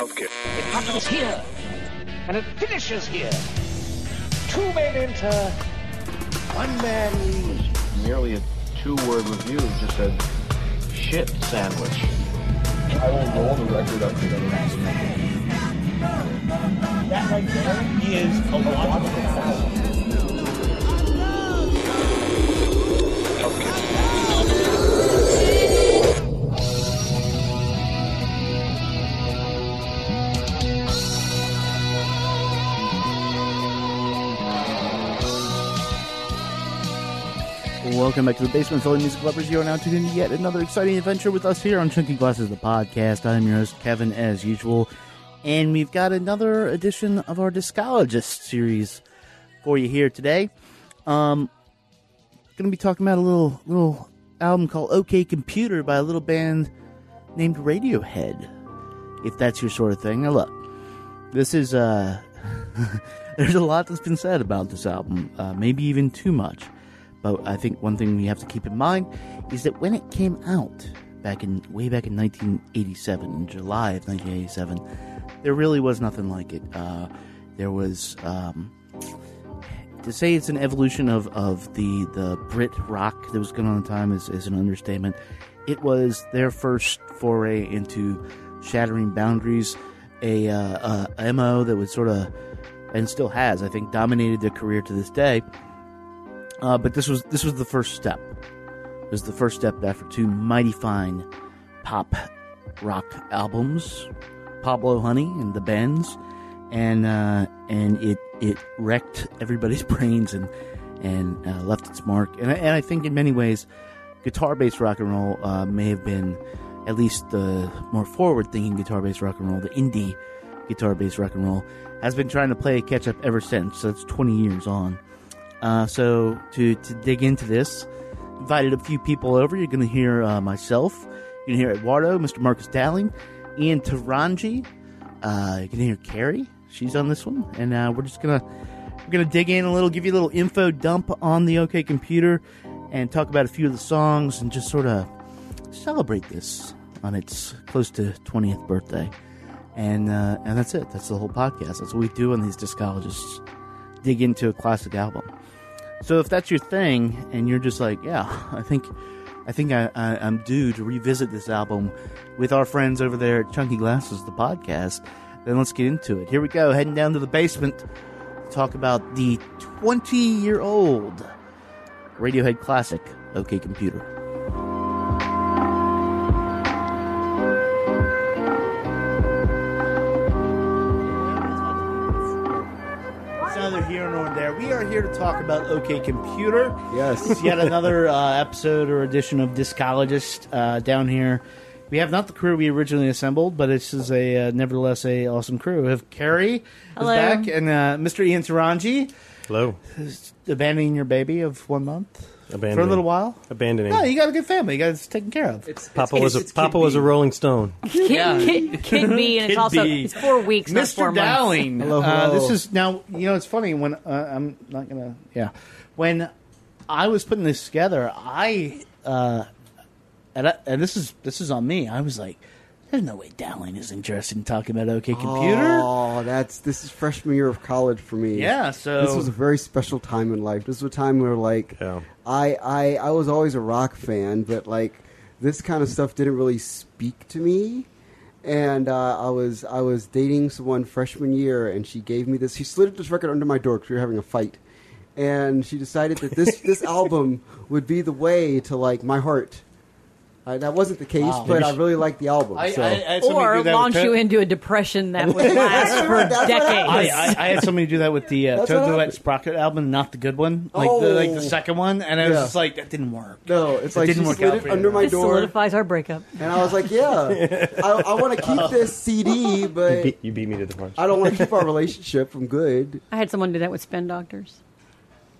Okay. It happens here, and it finishes here. Two men enter, one man leaves. Nearly a two-word review just said, shit sandwich. I will roll the record up to the next That right there is a logical Welcome back to the Basement Philly Music Lovers. You are now tuned in to yet another exciting adventure with us here on Chunky Glasses, the podcast. I'm your host, Kevin, as usual. And we've got another edition of our Discologist series for you here today. Um, going to be talking about a little little album called OK Computer by a little band named Radiohead, if that's your sort of thing. Now, look, this is, uh, there's a lot that's been said about this album, uh, maybe even too much. But I think one thing we have to keep in mind is that when it came out back in way back in 1987, in July of 1987, there really was nothing like it. Uh, there was um, to say it's an evolution of, of the the Brit rock that was going on at the time is, is an understatement. It was their first foray into shattering boundaries, a, uh, a mo that was sort of and still has, I think, dominated their career to this day. Uh, but this was this was the first step. It was the first step after two mighty fine pop rock albums, Pablo Honey and the Bends, and uh, and it it wrecked everybody's brains and and uh, left its mark. And I, and I think in many ways, guitar based rock and roll uh, may have been at least the more forward thinking guitar based rock and roll, the indie guitar based rock and roll, has been trying to play catch up ever since. So it's 20 years on. Uh, so to, to dig into this, invited a few people over. You're going to hear uh, myself. You're going to hear Eduardo, Mr. Marcus Dowling, Ian Taranji. Uh, you're going to hear Carrie. She's on this one, and uh, we're just gonna we're gonna dig in a little, give you a little info dump on the OK Computer, and talk about a few of the songs, and just sort of celebrate this on its close to 20th birthday. And uh, and that's it. That's the whole podcast. That's what we do on these discologists. Dig into a classic album. So if that's your thing, and you're just like, yeah, I think, I think I, I, I'm due to revisit this album with our friends over there at Chunky Glasses, the podcast, then let's get into it. Here we go, heading down to the basement to talk about the 20 year old Radiohead classic, OK Computer. Here to talk about OK Computer. Yes. It's yet another uh, episode or edition of Discologist uh, down here. We have not the crew we originally assembled, but this is a uh, nevertheless a awesome crew. We have Carrie Hello. is back and uh, Mr. Ian Taranji Hello. abandoning your baby of one month for a little while. Abandoning. No, you got a good family. You got it taken care of. Papa was a Papa was a Rolling Stone. Kid, kid, kid B, and Kid it's also B. it's four weeks, not four Mr. months. Dowling. Hello, Uh, this is now. You know, it's funny when uh, I'm not gonna. Yeah, when I was putting this together, I uh, and, I, and this is this is on me. I was like, "There's no way Dowling is interested in talking about OK Computer." Oh, that's this is freshman year of college for me. Yeah, so This was a very special time in life. This was a time where like Yeah. I, I I was always a rock fan, but like this kind of stuff didn't really speak to me. And uh, I was I was dating someone freshman year, and she gave me this. She slid this record under my door because we were having a fight, and she decided that this this album would be the way to like my heart. Uh, that wasn't the case, Wow. but I really liked the album. I, so. I, I had Or do launch with you into a depression that would last for decades. I, I, I had somebody do that with the uh, That's Toad what Sprocket album, not the good one, like the like the Oh. second one, and I was Yeah. just like, that didn't work. no, it's It like didn't work out it for you. under my This door, solidifies our breakup. and I was like, "Yeah, I, I want to keep this CD, You but beat, you beat me to the punch. I don't want to keep our relationship from good." I had someone do that with spin doctors.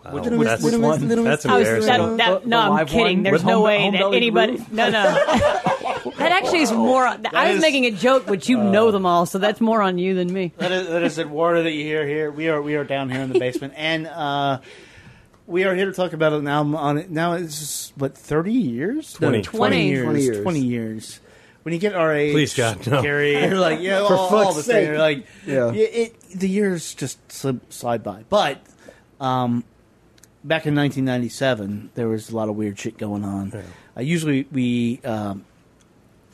Wow, What did we- that's, what did we- that's I was embarrassing. that, that, no, I'm kidding. There's no way that anybody. No, no. that actually is more. I was is- Uh, making a joke, but you know them all, so that's more on you than me. That is, that is Eduardo that you hear here. We are we are down here in the basement, and uh, we are here to talk about an album on it. Now it's what thirty years, No, 20. 20 years, 20 years. twenty years. when you get our age, Please, God, no. Gary, you're like, yeah, For all, all fuck's the thing. sake. You're like, Yeah. yeah, it, the years just slip, slide by. But um, back in 1997, there was a lot of weird shit going on. Uh, usually, we um,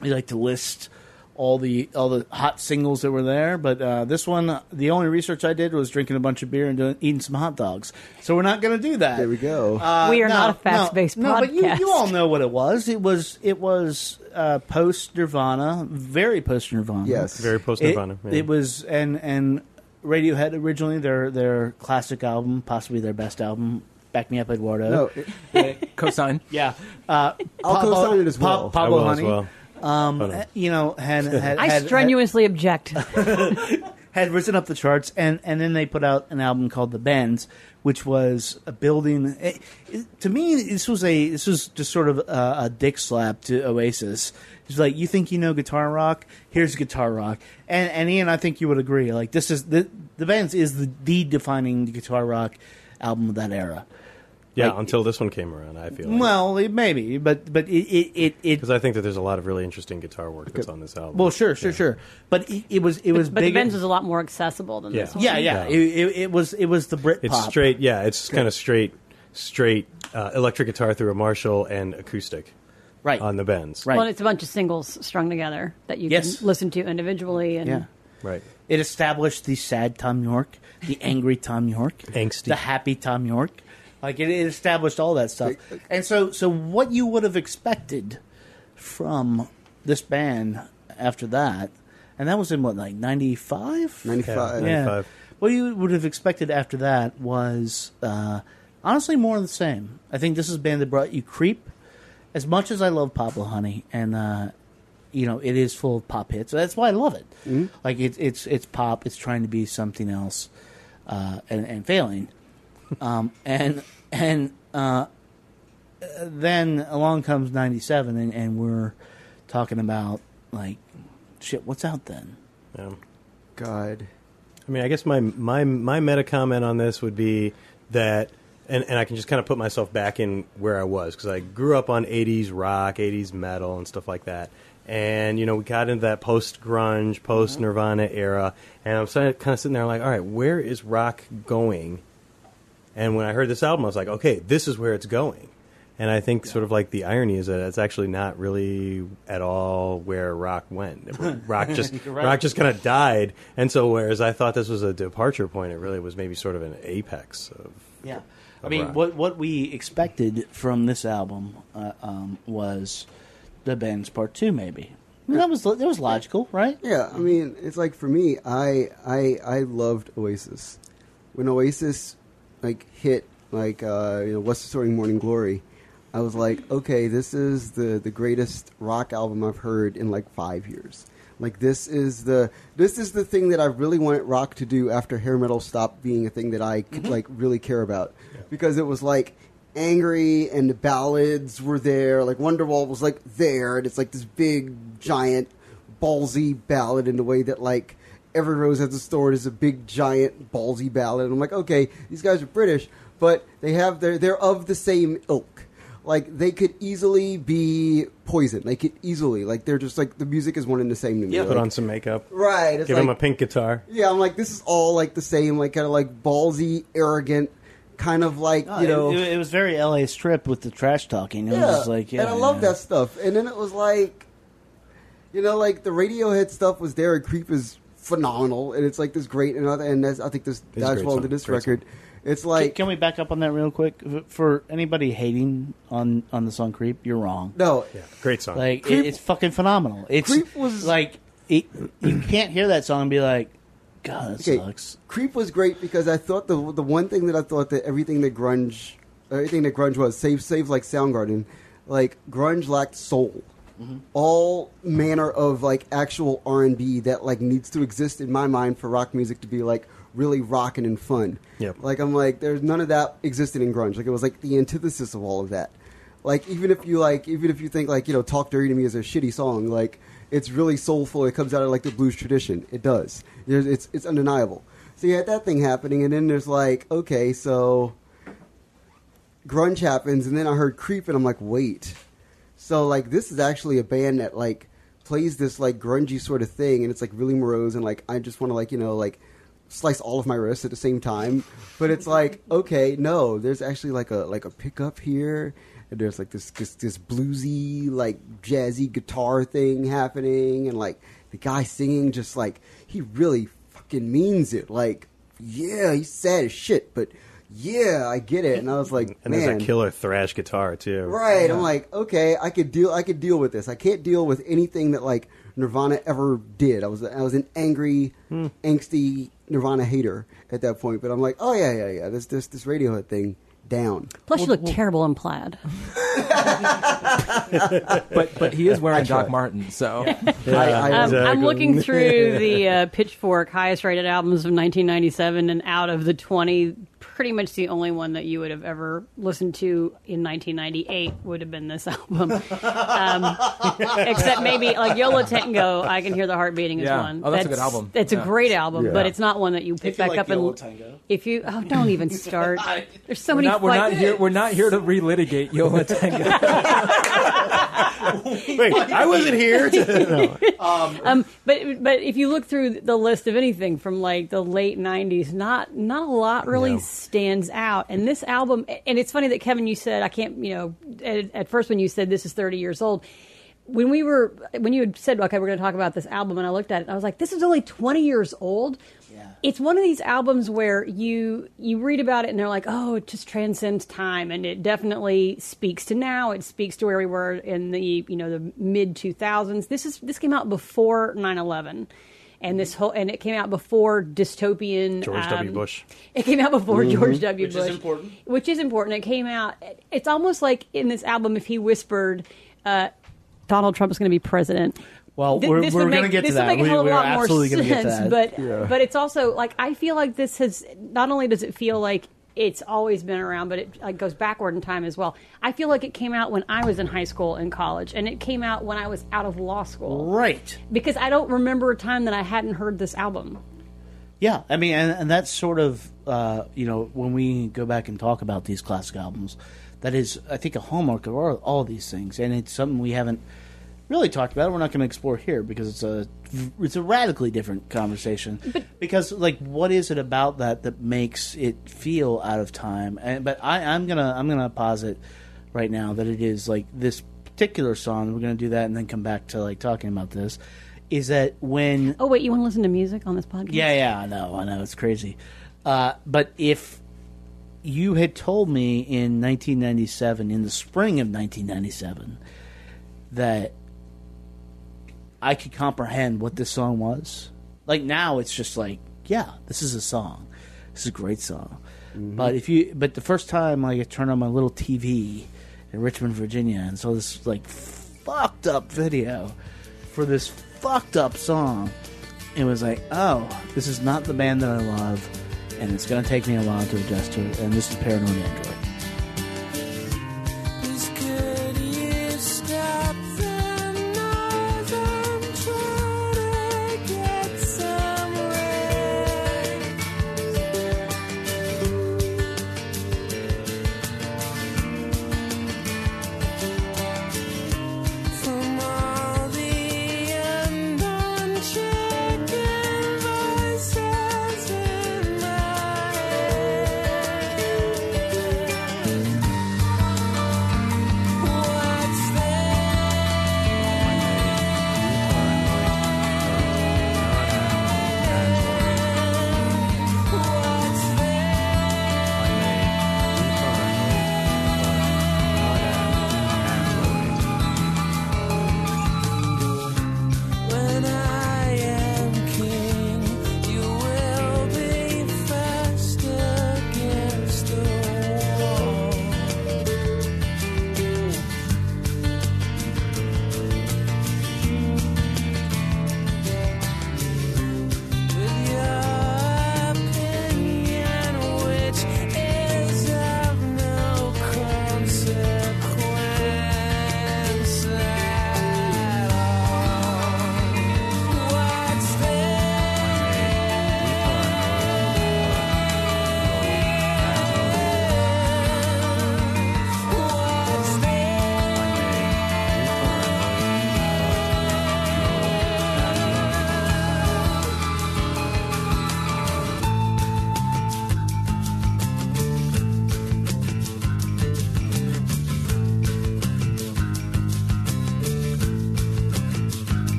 we like to list all the all the hot singles that were there, but uh, this one, the only research I did was drinking a bunch of beer and doing, eating some hot dogs. So we're not going to do that. There we go. Uh, We are no, not a fast-paced no, No, but you, you all know what it was. It was it was uh, post Nirvana, very post Nirvana. Yes. Very post It, Nirvana. yeah. it was and and Radiohead originally their their classic album, possibly their best album. Back me up, Eduardo. no, it- Cosign. Yeah, uh, I'll Pablo- co-sign it as Pa- well. I Pablo will as Honey. well. Um, Oh, no. you know, had had, I had, strenuously object. had risen up the charts, and, and then they put out an album called The Bends, which was a building. It, it- to me, this was a this was just sort of a, a dick slap to Oasis. It's like you think you know guitar rock, here's guitar rock, and and Ian, I think you would agree. Like this is the The Bends is the, the defining guitar rock album of that era. yeah, like- until this one came around, I feel. Like. Well, it, maybe, but but it it it, it because I think that there's a lot of really interesting guitar work that's on this album. well, sure, sure, Yeah. sure, but it, it was it was but the bigger. Bends is a lot more accessible than Yeah. this one. yeah, yeah, Yeah. It, it, it was it was the Brit It's straight. Yeah, it's kind of straight, straight uh, electric guitar through a Marshall and acoustic right on the bends. Right. Well, it's a bunch of singles strung together that you Yes. can listen to individually. And Yeah. Right. It established the sad Thom Yorke, the angry Thom Yorke, Angsty. the happy Thom Yorke. Like it, it established all that stuff. And so, so what you would have expected from this band after that, and that was in what like ninety five, 95. Yeah. 95. What you would have expected after that was uh, honestly more of the same. I think this is a band that brought you creep. As much as I love Pablo Honey, and uh, you know it is full of pop hits, that's why I love it. Like it's it's it's pop. It's trying to be something else, uh, and, and failing. um, and and uh, then along comes '97, and, and we're talking about like shit. What's out then? Yeah. God. I mean, I guess my my my meta comment on this would be that, and, and I can just kind of put myself back in where I was because I grew up on '80s rock, '80s metal, and stuff like that. And you know, we got into that post grunge, mm-hmm. post Nirvana era, and I'm kind of sitting there like, all right, where is rock going? And when I heard this album, I was like, okay, this is where it's going. And I think sort of like the irony is that it's actually not really at all where rock went. Rock just right. rock just kind of died. And so whereas I thought this was a departure point, it really was maybe sort of an apex of Yeah, I mean, rock. what what we expected from this album uh, um, was the band's part two, maybe. I mean, that was that was logical, right? Yeah, I mean, it's like for me, I I I loved Oasis. When Oasis like hit like uh, you know What's the Story Morning Glory, I was like, okay, this is the the greatest rock album I've heard in like five years. Like this is the this is the thing that I really wanted rock to do after hair metal stopped being a thing that I could, mm-hmm. like really care about because it was like angry and the ballads were there. Like Wonderwall was like there, and it's like this big giant ballsy ballad in the way that like every rose has a thorn is a big giant ballsy ballad. And I'm like, okay, these guys are British, but they have they're they're of the same ilk. Like they could easily be poison. They could easily like they're just like the music is one and the same to me. put Like, on some makeup, right. It's give like, him a pink guitar. yeah, I'm like this is all like the same, like kind of like ballsy, arrogant, kind of like No, you know. it, it was very L.A. Strip with the trash talking. It was yeah, just like, yeah, and I love yeah. that stuff. And then it was like, you know, like the Radiohead stuff was there. and Creep is phenomenal, and it's like this great. And, and I think this a dives great well into song, this great record. It's like can we back up on that real quick? For anybody hating on on the song "Creep," you're wrong. no, Yeah, great song. Like Creep- it, it's fucking phenomenal. It's Creep was- like it, you can't hear that song and be like, God, that Okay, sucks. Creep was great because I thought the the one thing that I thought that everything that grunge, everything that grunge was, save save like Soundgarden, like grunge lacked soul. Mm-hmm. All manner of like actual R and B that like needs to exist in my mind for rock music to be like really rocking and fun. Yep. Like I'm like, there's none of that existed in grunge. Like it was like the antithesis of all of that. Like even if you like, even if you think like you know, "Talk Dirty to Me" is a shitty song, like it's really soulful. It comes out of like the blues tradition. It does. There's, it's it's undeniable. So you had that thing happening, and then there's like, okay, so grunge happens, and then I heard Creep, and I'm like, wait. So like this is actually a band that like plays this like grungy sort of thing, and it's like really morose, and like I just want to like you know like slice all of my wrists at the same time. But it's like okay, no, there's actually like a like a pickup here. And there's like this, this this bluesy like jazzy guitar thing happening, and like the guy singing just like he really fucking means it. Like, yeah, he's sad as shit, but yeah, I get it. And I was like, And man, there's a killer thrash guitar too. right? I'm like, okay, I could deal. I could deal with this. I can't deal with anything that like Nirvana ever did. I was I was an angry, hmm. angsty Nirvana hater at that point. But I'm like, oh yeah, yeah, yeah. This this this Radiohead thing down. Plus, you look terrible in plaid. but but he is wearing Doc Martin, so I, I, Um, Exactly. I'm looking through the uh, Pitchfork highest rated albums of 1997, and out of the 20, pretty much the only one that you would have ever listened to in 1998 would have been this album. um, except maybe like Yo La Tengo, I Can Hear the Heart Beating is Yeah. one. Oh, that's a good album. It's Yeah. a great album, Yeah. but it's not one that you pick If you back like up Yola and Tango. if you oh don't even start. There's so we're many not, we're not fight- here. We're not here to relitigate Yo La Tengo. Wait, I wasn't here. To, Um, but but if you look through the list of anything from like the late '90s, not not a lot really No. Stands out. And this album, and it's funny that Kevin, you said I can't, you know, at, at first when you said this is 30 years old. When we were, when you had said, okay, we're going to talk about this album, and I looked at it, I was like, this is only 20 years old. yeah. It's one of these albums where you you read about it and they're like, oh, it just transcends time, and it definitely speaks to now. It speaks to where we were in the you know the mid 2000s. This is this came out before 9/11, and this whole and it came out before dystopian George W. um, Bush. It came out before George W. Which is Bush, important. Which is important. It came out. It's almost like in this album, if he whispered, uh, "Donald Trump is going to be president." Well, Th- we're, this we're would going to make- get to this that. Would make we, a hell of a we're lot more absolutely going to get to sense, that. But but it's also like I feel like this has not only does it feel like it's always been around, but it like, goes backward in time as well. I feel like it came out when I was in high school and college, and it came out when I was out of law school. right. Because I don't remember a time that I hadn't heard this album. Yeah, I mean, and, and that's sort of uh, you know when we go back and talk about these classic albums, that is, I think, a hallmark of all, all these things, and it's something we haven't really talked about. it. We're not going to explore here because it's a it's a radically different conversation. because like, what is it about that that makes it feel out of time? And, but I, I'm gonna I'm gonna posit right now that it is like this particular song. We're gonna do that and then come back to like talking about this. Is that when Oh wait, you want to listen to music on this podcast? yeah, yeah, I know, I know, it's crazy. Uh, but if you had told me in 1997, in the spring of 1997, that I could comprehend what this song was, like now it's just like, yeah, this is a song. This is a great song. Mm-hmm. But if you, but the first time like I turned on my little TV in Richmond, Virginia, and saw this like fucked up video for this fucked up song, it was like, oh, this is not the band that I love, and it's going to take me a while to adjust to it. And this is Paranoid Android.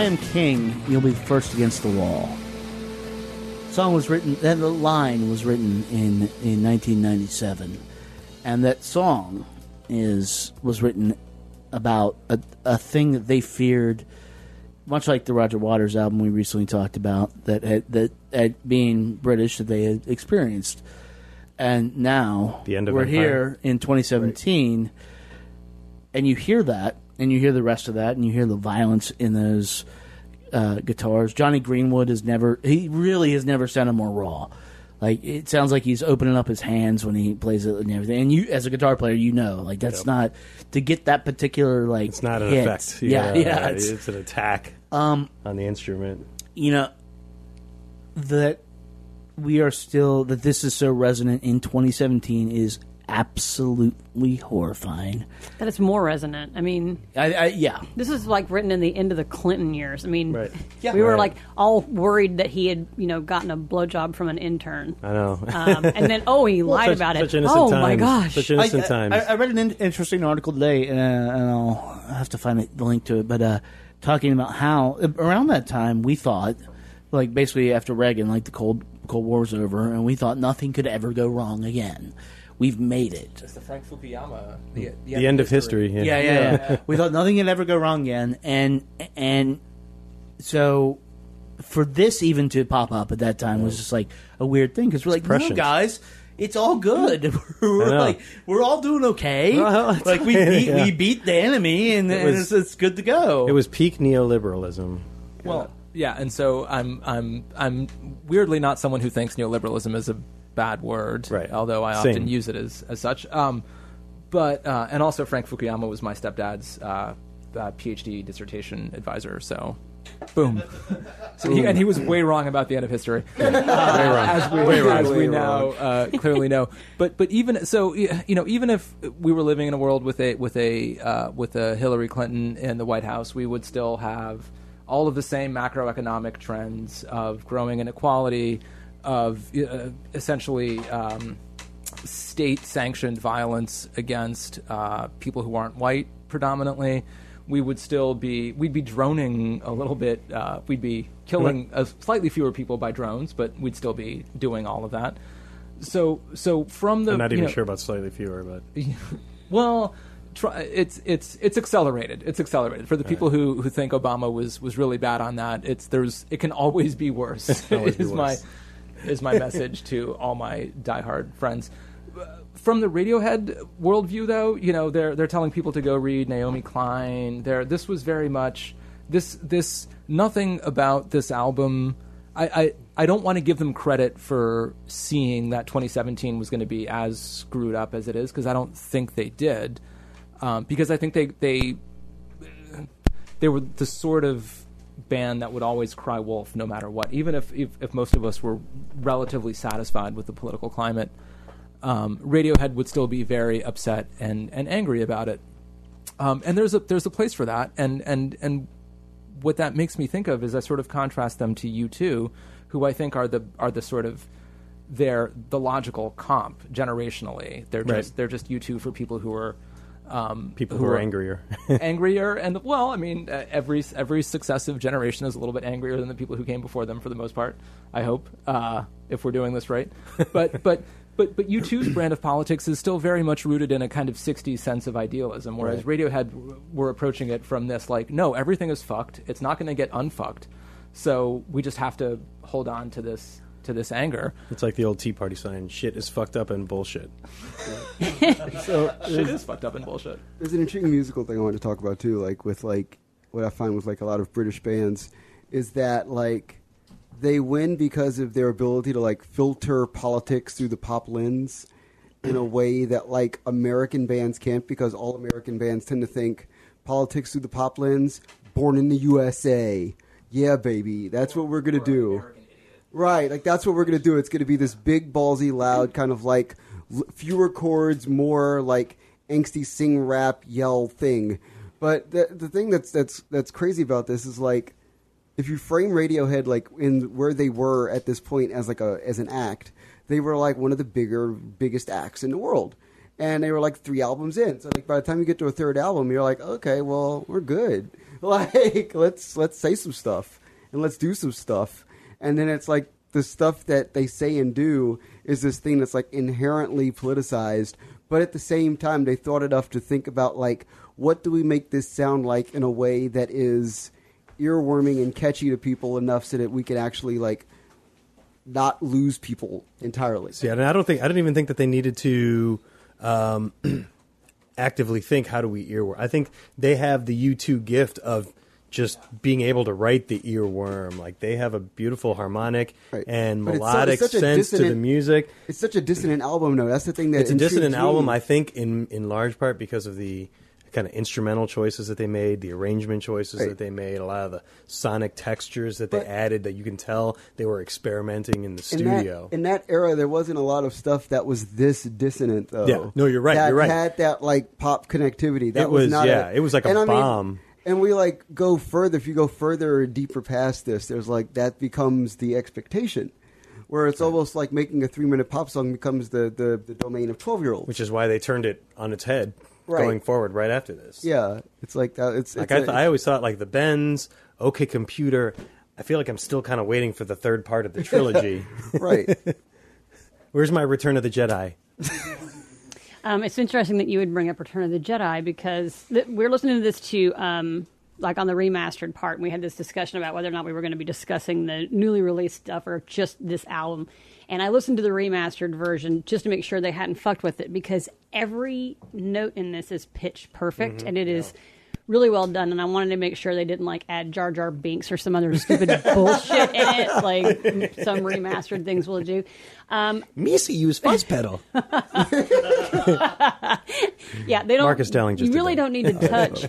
I am king, you'll be first against the wall. Song was written. Then the line was written in in 1997, and that song is was written about a, a thing that they feared, much like the Roger Waters album we recently talked about, that had, that had being British that they had experienced, and now The end of we're Empire. here in 2017 and you hear that, and you hear the rest of that, and you hear the violence in those uh, guitars. Jonny Greenwood has never, he really has never sounded more raw. Like it sounds like he's opening up his hands when he plays it and everything. And you, as a guitar player, you know, like that's not to get that particular like. It's not an hit. effect. Yeah, yeah. it's, it's- an attack um, on the instrument. you know that we are still that this is so resonant in 2017 is absolutely horrifying. That it's more resonant. I mean, I, I yeah. this is like written in the end of the Clinton years. I mean, Right. we were Right. like all worried that he had, you know, gotten a blowjob from an intern. I know. Um, and then, oh, he lied Such- about such it. innocent Oh my gosh! Such innocent I, times. I, I read an in- interesting article today, uh, and I'll have to find the link to it. But uh, talking about how around that time we thought, like basically after Reagan, like the Cold Cold War was over, and we thought nothing could ever go wrong again. We've made it. It's the Frank Fukuyama. The, hmm. the end of history. Yeah. Yeah, yeah, yeah. we thought nothing could ever go wrong again, and and so for this even to pop up at that time was just like a weird thing because we're like, no, guys. It's all good. we're like, we're all doing okay. Well, like we beat, yeah. we beat the enemy, and, and was- it's, it's good to go. It was peak neoliberalism. Well, yeah, and so I'm I'm I'm weirdly not someone who thinks neoliberalism is a bad word, Right. Although I Same. often use it as as such. Um, but uh, and also Frank Fukuyama was my stepdad's uh, uh, PhD dissertation advisor, so. Boom. So he, and he was way wrong about the end of history, as we, as we now uh, clearly know. But but even so, you know, even if we were living in a world with a with a uh, with a Hillary Clinton in the White House, we would still have all of the same macroeconomic trends of growing inequality, of uh, essentially. Um, state sanctioned violence against uh, people who aren't white predominantly, we would still be we'd be droning a little bit. Uh, we'd be killing slightly fewer people by drones, but we'd still be doing all of that. So so from the I'm not even know- sure about slightly fewer, but well, try, it's it's it's accelerated. It's accelerated for the people who, who think Obama was was really bad on that. It's there's it can always be worse. always be is my worse. Is my message to all my diehard friends. From the Radiohead worldview, though, you know they're they're telling people to go read Naomi Klein. There, this was very much this this nothing about this album. I, I, I don't want to give them credit for seeing that 2017 was going to be as screwed up as it is because I don't think they did. Um, because I think they they they were the sort of band that would always cry wolf no matter what. Even if if, if most of us were relatively satisfied with the political climate, um, Radiohead would still be very upset and, and angry about it. Um, and there's a there's a place for that. And and and what that makes me think of is I sort of contrast them to U2, who I think are the are the sort of they're the logical comp generationally. They're Right. just they're just U2 for people who are um, people who are angrier. angrier and well i mean uh, every every successive generation is a little bit angrier than the people who came before them for the most part i hope uh, if we're doing this right. But but but but u2's brand of politics is still very much rooted in a kind of 60s sense of idealism whereas radiohead w- were approaching it from this like no everything is fucked. It's not going to get unfucked. So we just have to hold on to this to this anger it's like the old Tea Party sign: "Shit is fucked up and bullshit." So shit is fucked up and bullshit There's an intriguing musical thing I want to talk about too, like with like what I find with like a lot of British bands is that like they win because of their ability to like filter politics through the pop lens in a way that like American bands can't because all American bands tend to think politics through the pop lens, born in the USA. Yeah, baby. That's what we're going to do. Right, like that's what we're gonna do. It's gonna be this big, ballsy, loud kind of like fewer chords, more like angsty sing, rap, yell thing. But the the thing that's that's that's crazy about this is like if you frame Radiohead like in where they were at this point as like a as an act, they were like one of the bigger, biggest acts in the world. and they were like three albums in. So like by the time you get to a third album, you're like, okay, well, we're good. Like let's let's say some stuff and let's do some stuff. And then it's like the stuff that they say and do is this thing that's like inherently politicized, but at the same time they thought enough to think about like what do we make this sound like in a way that is earworming and catchy to people enough so that we can actually like not lose people entirely. Yeah, and I don't think I didn't even think that they needed to um, actively think how do we earworm. I think they have the U2 gift of just being able to write the earworm. Like they have a beautiful harmonic Right. and But it's so- melodic it's a sense to the music. It's such a dissonant album, though. That's the thing that It's a dissonant album. I think, in in large part because of the kind of instrumental choices that they made, the arrangement choices Right. that they made, a lot of the sonic textures that But- they added that you can tell they were experimenting in the in that, studio. in that era, there wasn't a lot of stuff that was this dissonant, though. Yeah. No, you're right, That you're right. had that like pop connectivity. That It was- not yeah, a, it was like a and I mean- bomb. And we like go further. If you go further or deeper past this, there's like that becomes the expectation, where it's almost like making a three minute pop song becomes the the, the domain of twelve year olds. which is why they turned it on its head Right. going forward right after this. yeah, it's like that. It's Like it's I, a- th- I always thought, like the Bends, OK Computer. I feel like I'm still kind of waiting for the third part of the trilogy. right. Where's my Return of the Jedi? Um, it's interesting that you would bring up Return of the Jedi because th- we're listening to this to um, like on the remastered part. And we had this discussion about whether or not we were going to be discussing the newly released stuff or just this album. And I listened to the remastered version just to make sure they hadn't fucked with it because every note in this is pitch perfect and it is really well done. And I wanted to make sure they didn't like add Jar Jar Binks or some other stupid bullshit in it, like some remastered things will do. Um, Missy used fuzz pedal. yeah, they don't. Marcus Dowling just You really don't need to touch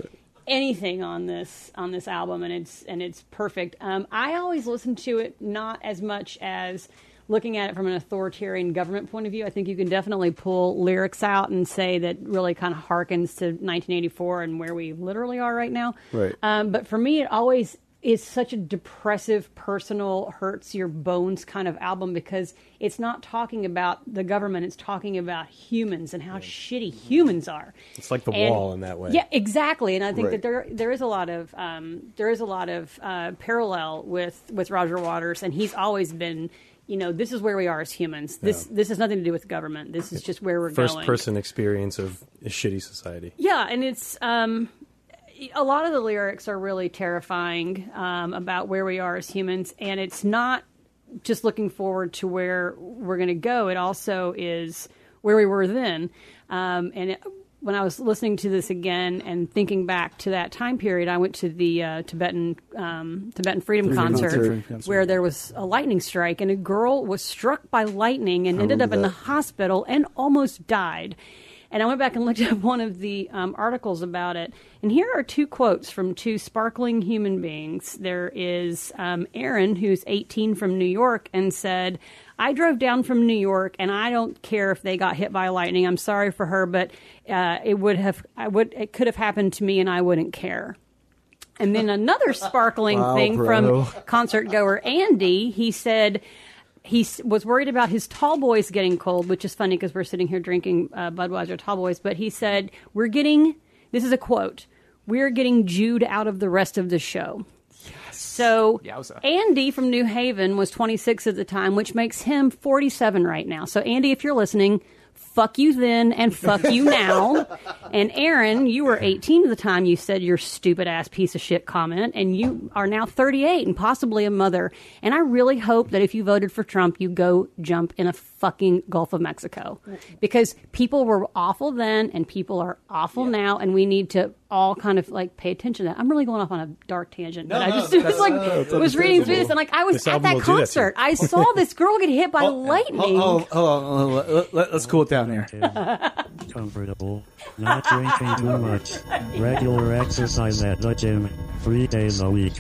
anything on this on this album, and it's and it's perfect. Um, I always listen to it not as much as looking at it from an authoritarian government point of view. I think you can definitely pull lyrics out and say that really kind of harkens to 1984 and where we literally are right now. Right. Um, but for me, it always is such a depressive, personal, hurts your bones kind of album because it's not talking about the government; it's talking about humans and how shitty humans are. It's like The And- Wall in that way. Yeah, exactly. And I think Right. that there there is a lot of um, there is a lot of uh, parallel with with Roger Waters, and he's always been. You know, this is where we are as humans. This this has nothing to do with government. This is just where we're First going. person experience of a shitty society. Yeah, and it's um, a lot of the lyrics are really terrifying um, about where we are as humans, and it's not just looking forward to where we're going to go. It also is where we were then. Um, and it, when I was listening to this again and thinking back to that time period, I went to the uh, Tibetan um, Tibetan Freedom, Freedom concert, Concert. Freedom Concert. where there was a lightning strike, and a girl was struck by lightning and ended up remember in the hospital and almost died. And I went back and looked up one of the um, articles about it. And here are two quotes from two sparkling human beings. There is um, Aaron, who's 18 from New York, and said, I drove down from New York, and I don't care if they got hit by lightning. I'm sorry for her, but uh, it would have, I would, it could have happened to me, and I wouldn't care. And then another sparkling Wow, thing bro. from concert goer Andy, he said he was worried about his tall boys getting cold, which is funny because we're sitting here drinking uh, Budweiser tall boys. But he said, We're getting, this is a quote, we're getting Jude out of the rest of the show. Yes. So Yowza. Andy from New Haven was 26 at the time, which makes him 47 right now. So Andy, if you're listening, fuck you then and fuck you now. and Aaron, you were 18 at the time you said your stupid ass piece of shit comment, and you are now 38 and possibly a mother. And I really hope that if you voted for Trump, you go jump in a fucking Gulf of Mexico. Because people were awful then and people are awful now, and we need to all kind of like pay attention to that. I'm really going off on a dark tangent, but I just was like was reading through this and like I was This at that will do that concert. I saw this girl get hit by lightning. Oh, oh, oh, oh, let, us cool it down here. comfortable, not drinking too much, regular exercise at the gym, three days a week,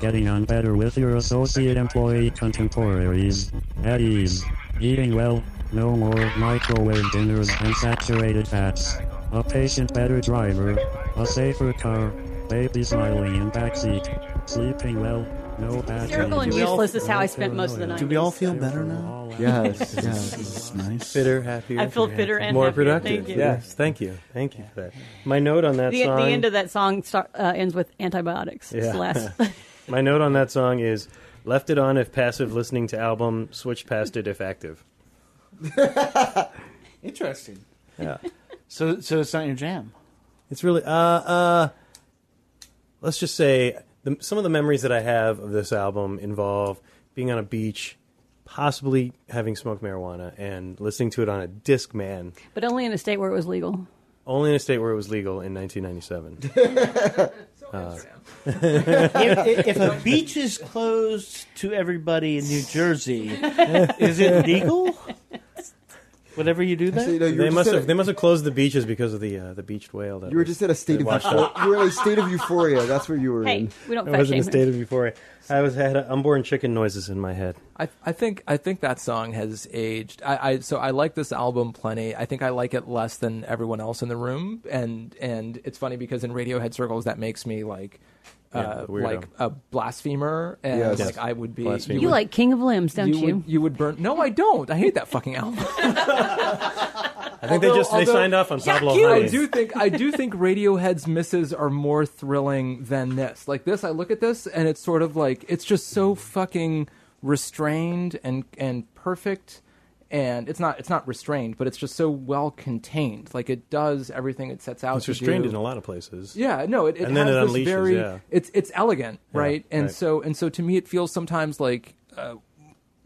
getting on better with your associate employee contemporaries, at ease, eating well, no more microwave dinners and saturated fats, a patient better driver, a safer car, baby smiling in backseat, sleeping well, No battery. Hysterical and Do useless is how I spent most of the night. Do we all feel better now? Yes, yes. This is nice. Fitter, happier. I feel fitter and more happier. productive. Thank you. Yes, thank you, thank you for that. My note on that The, song. the end of that song start, uh, ends with antibiotics. It's Yeah. last. My note on that song is left it on if passive listening to album, switched past it if active. Interesting. Yeah. So, so it's not your jam. It's really uh uh let's just say the, some of the memories that I have of this album involve being on a beach, possibly having smoked marijuana and listening to it on a Discman, but only in a state where it was legal. only in a state where it was legal in 1997. if, if a beach is closed to everybody in New Jersey, is it legal? Whatever you do So, there? you know, you they must have at they must have closed the beaches because of the uh, the beached whale. That you were was- just at a state of euphoria. up. You were in a state of euphoria. That's where you were Hey, in. we don't I fat was in shame a state of euphoria. I was had unborn chicken noises in my head. I, I think I think that song has aged. I, I so I like this album plenty. I think I like it less than everyone else in the room, and and it's funny because in Radiohead circles that makes me like. Yeah, Uh, weirdo. like a blasphemer, and Yes. like I would be. Blasphemer. You would- like King of Limbs, don't you? Would, you would burn. No, I don't. I hate that fucking album. I think they just they signed off on Pablo I do think I do think Radiohead's misses are more thrilling than this. Like this, I look at this and it's sort of like it's just so fucking restrained and and perfect. And it's not it's not restrained, but it's just so well contained. Like it does everything it sets out It's restrained do. in a lot of places. Yeah, no, it, it And then has it this unleashes, very yeah. it's it's elegant, Yeah, right? And right. so and so to me it feels sometimes like uh,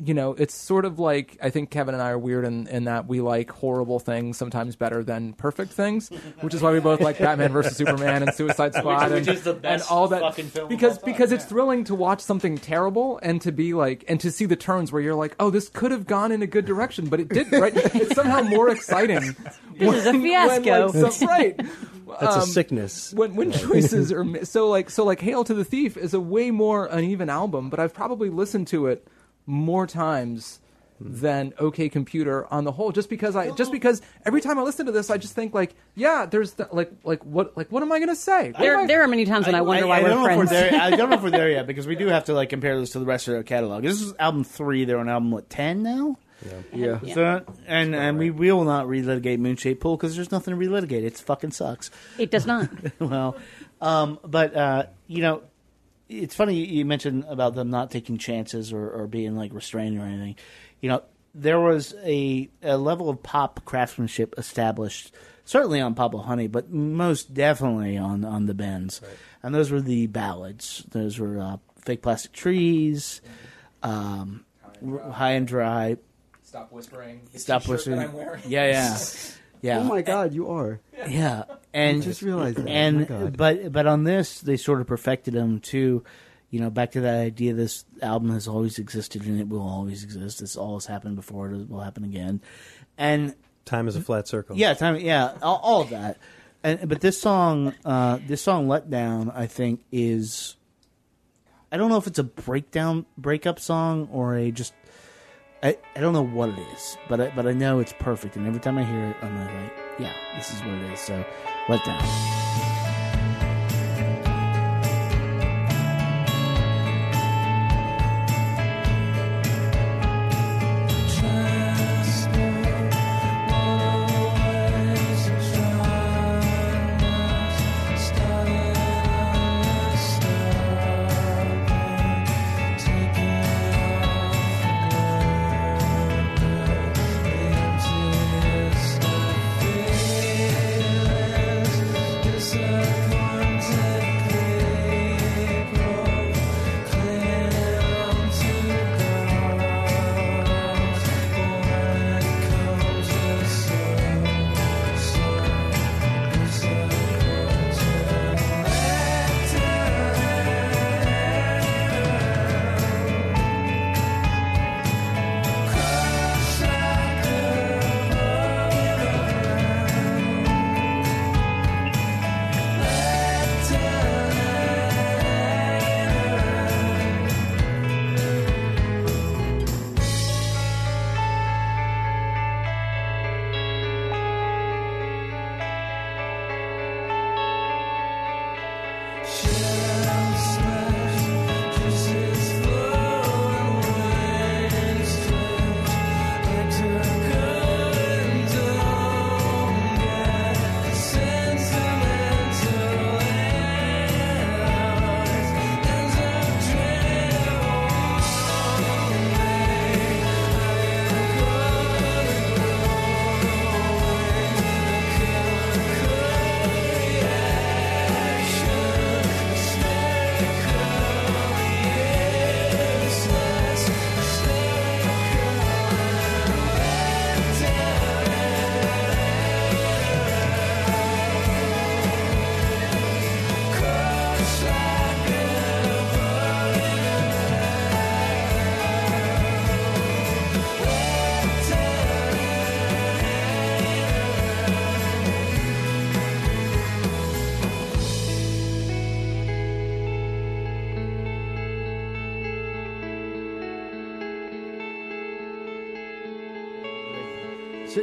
you know, it's sort of like I think Kevin and I are weird in, in that we like horrible things sometimes better than perfect things, which is why we both like Batman versus Superman and Suicide Squad which and, is the and all that fucking film because all time, because it's yeah. thrilling to watch something terrible and to be like and to see the turns where you're like, oh, this could have gone in a good direction, but it didn't. Right? it's somehow more exciting. This is a when, fiasco. like, some- right? That's a Um, sickness. when when choices are so like so like Hail to the Thief is a way more uneven album, but I've probably listened to it more times than OK Computer on the whole, just because I just because every time I listen to this, I just think like, yeah, there's the, like like what like what am I gonna say? What am There, I- there are many times when I, wonder why I we're don't know if friends. we're there. I don't know if we're there yet because we do have to like compare this to the rest of their catalog. This is album three. They're on album what ten now. Yeah. Yeah. So, and and we will not relitigate Moonshaped Pool because there's nothing to relitigate. It fucking sucks. It does not. well, um, but uh, you know, it's funny you- mentioned about them not taking chances or, or being like restrained or anything. You know, there was a, a level of pop craftsmanship established, certainly on Pablo Honey, but most definitely on on the Bends, and those were the ballads. Those were uh, fake plastic trees, um, high and dry. Stop whispering. Stop t-shirt whistling. that I'm wearing. Yeah, yeah, yeah. Oh my God, you are. Yeah, and just realized that. And Oh my God. but but on this, they sort of perfected them too. You know, back to that idea. This album has always existed, and it will always exist. It's all has happened before. It will happen again. And Time is a flat circle. yeah, time. Yeah, all, all of that. And but this song, uh, this song, "Let Down," I think is. I don't know if it's a breakdown breakup song or a just. I, I don't know what it is, but I, but I know it's perfect, and every time I hear it, I'm like, yeah, this is what it is. So, "Let Down."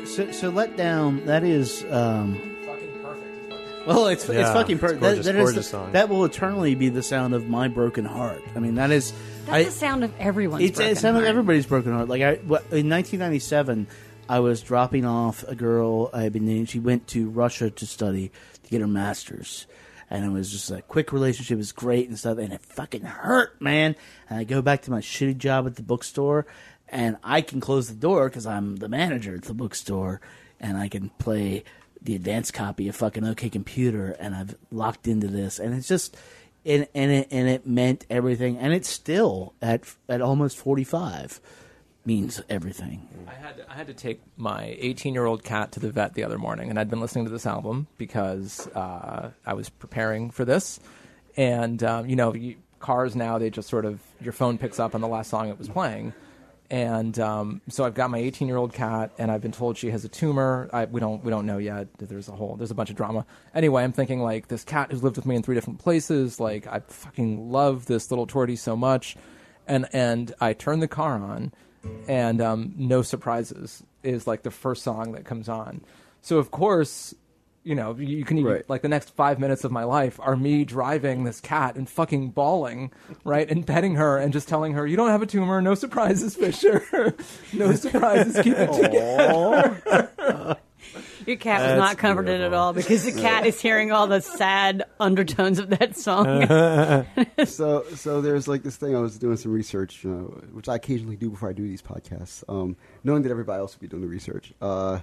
So, so, so let down. That is. Um, Fucking perfect. well, it's it's Yeah, fucking it's perfect. gorgeous, that, that is gorgeous the- song. That will eternally be the sound of my broken heart. I mean, that is. That's I, the sound of everyone's. it's broken it sounded heart. everybody's broken heart. Like I, in 1997, I was dropping off a girl I had been dating. She went to Russia to study to get her master's, and it was just a quick relationship. It was great and stuff, and it fucking hurt, man. And I go back to my shitty job at the bookstore, and I can close the door because I'm the manager at the bookstore, and I can play the advanced copy of fucking OK Computer, and I've locked into this, and it's just and and it and it meant everything, and it's still at at almost forty five means everything. I had I had to take my 18 year old cat to the vet the other morning, and I'd been listening to this album because uh, I was preparing for this. And um, you know, you, cars now they just sort of your phone picks up on the last song it was playing. And um, so I've got my 18 year old cat, and I've been told she has a tumor. I, we don't we don't know yet. There's a whole there's a bunch of drama. Anyway, I'm thinking like this cat who's lived with me in three different places. Like I fucking love this little tortie so much, and and I turn the car on, and um, no surprises is like the first song that comes on. So of course, you know, you you can even, Right. like the next five minutes of my life are me driving this cat and fucking bawling, right, and petting her and just telling her, "You don't have a tumor, no surprises, Fisher, no surprises, keep it together." Your cat was That's not comforted at all because the cat is hearing all the sad undertones of that song. so so there's like this thing I was doing some research, uh, which I occasionally do before I do these podcasts, um, knowing that everybody else would be doing the research. Uh,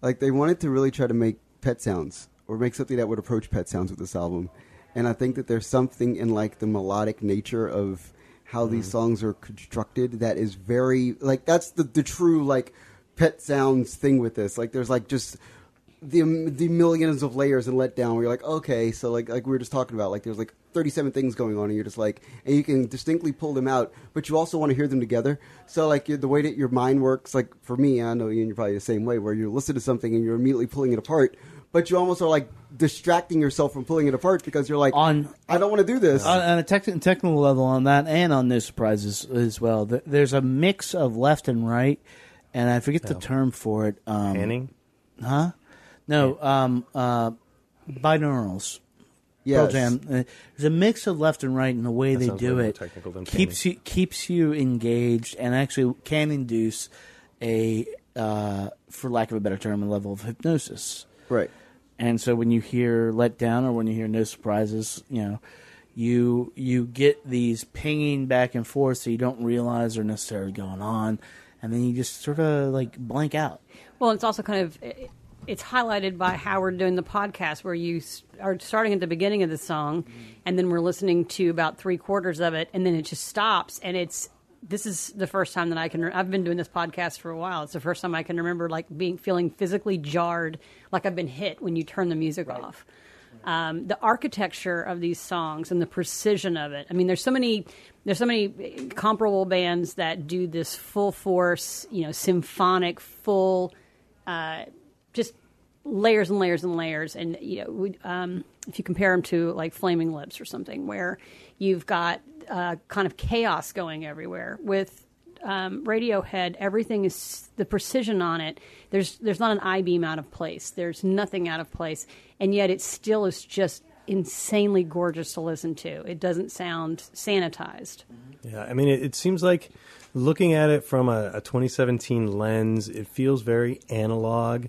like they wanted to really try to make pet sounds or make something that would approach pet sounds with this album, and I think that there's something in like the melodic nature of how these mm-hmm. songs are constructed that is very like that's the the true like pet sounds thing with this. Like there's like just the the millions of layers and letdown where you're like okay so like like we were just talking about like there's like 37 things going on and you're just like and you can distinctly pull them out but you also want to hear them together. So like the way that your mind works like for me i know Ian, you're probably the same way where you listen to something and you're immediately pulling it apart but you almost are like distracting yourself from pulling it apart because you're like On- i don't want to do this. On, on a tech technical level on that and on no surprises as well there's a mix of left and right and i forget the term for it um, Panning. huh no um, uh, binaurals Pearl. Jam. Uh, there's a mix of left and right in the way That they sounds do more it. technical than Keeps you keeps you engaged and actually can induce a, uh, for lack of a better term, a level of hypnosis. right And so when you hear "Let Down" or when you hear "No Surprises," you know, you you get these pinging back and forth, so you don't realize they're necessarily going on, and then you just sort of like blank out. Well, it's also kind of it's highlighted by how we're doing the podcast, where you are starting at the beginning of the song, and then we're listening to about three quarters of it, and then it just stops, and it's. This is the first time that I can. I've been doing this podcast for a while. It's the first time I can remember like being feeling physically jarred, like I've been hit when you turn the music off. Um, the architecture of these songs and the precision of it. I mean, there's so many. There's so many comparable bands that do this full force, you know, symphonic, full uh, just layers and layers and layers. And you know, we, um, if you compare them to like Flaming Lips or something, where you've got uh, kind of chaos going everywhere with. Um, Radiohead, everything is the precision on it. There's there's not an I beam out of place. There's nothing out of place, and yet it still is just insanely gorgeous to listen to. It doesn't sound sanitized. Yeah, I mean, it, it seems like looking at it from a, a 2017 lens, it feels very analog.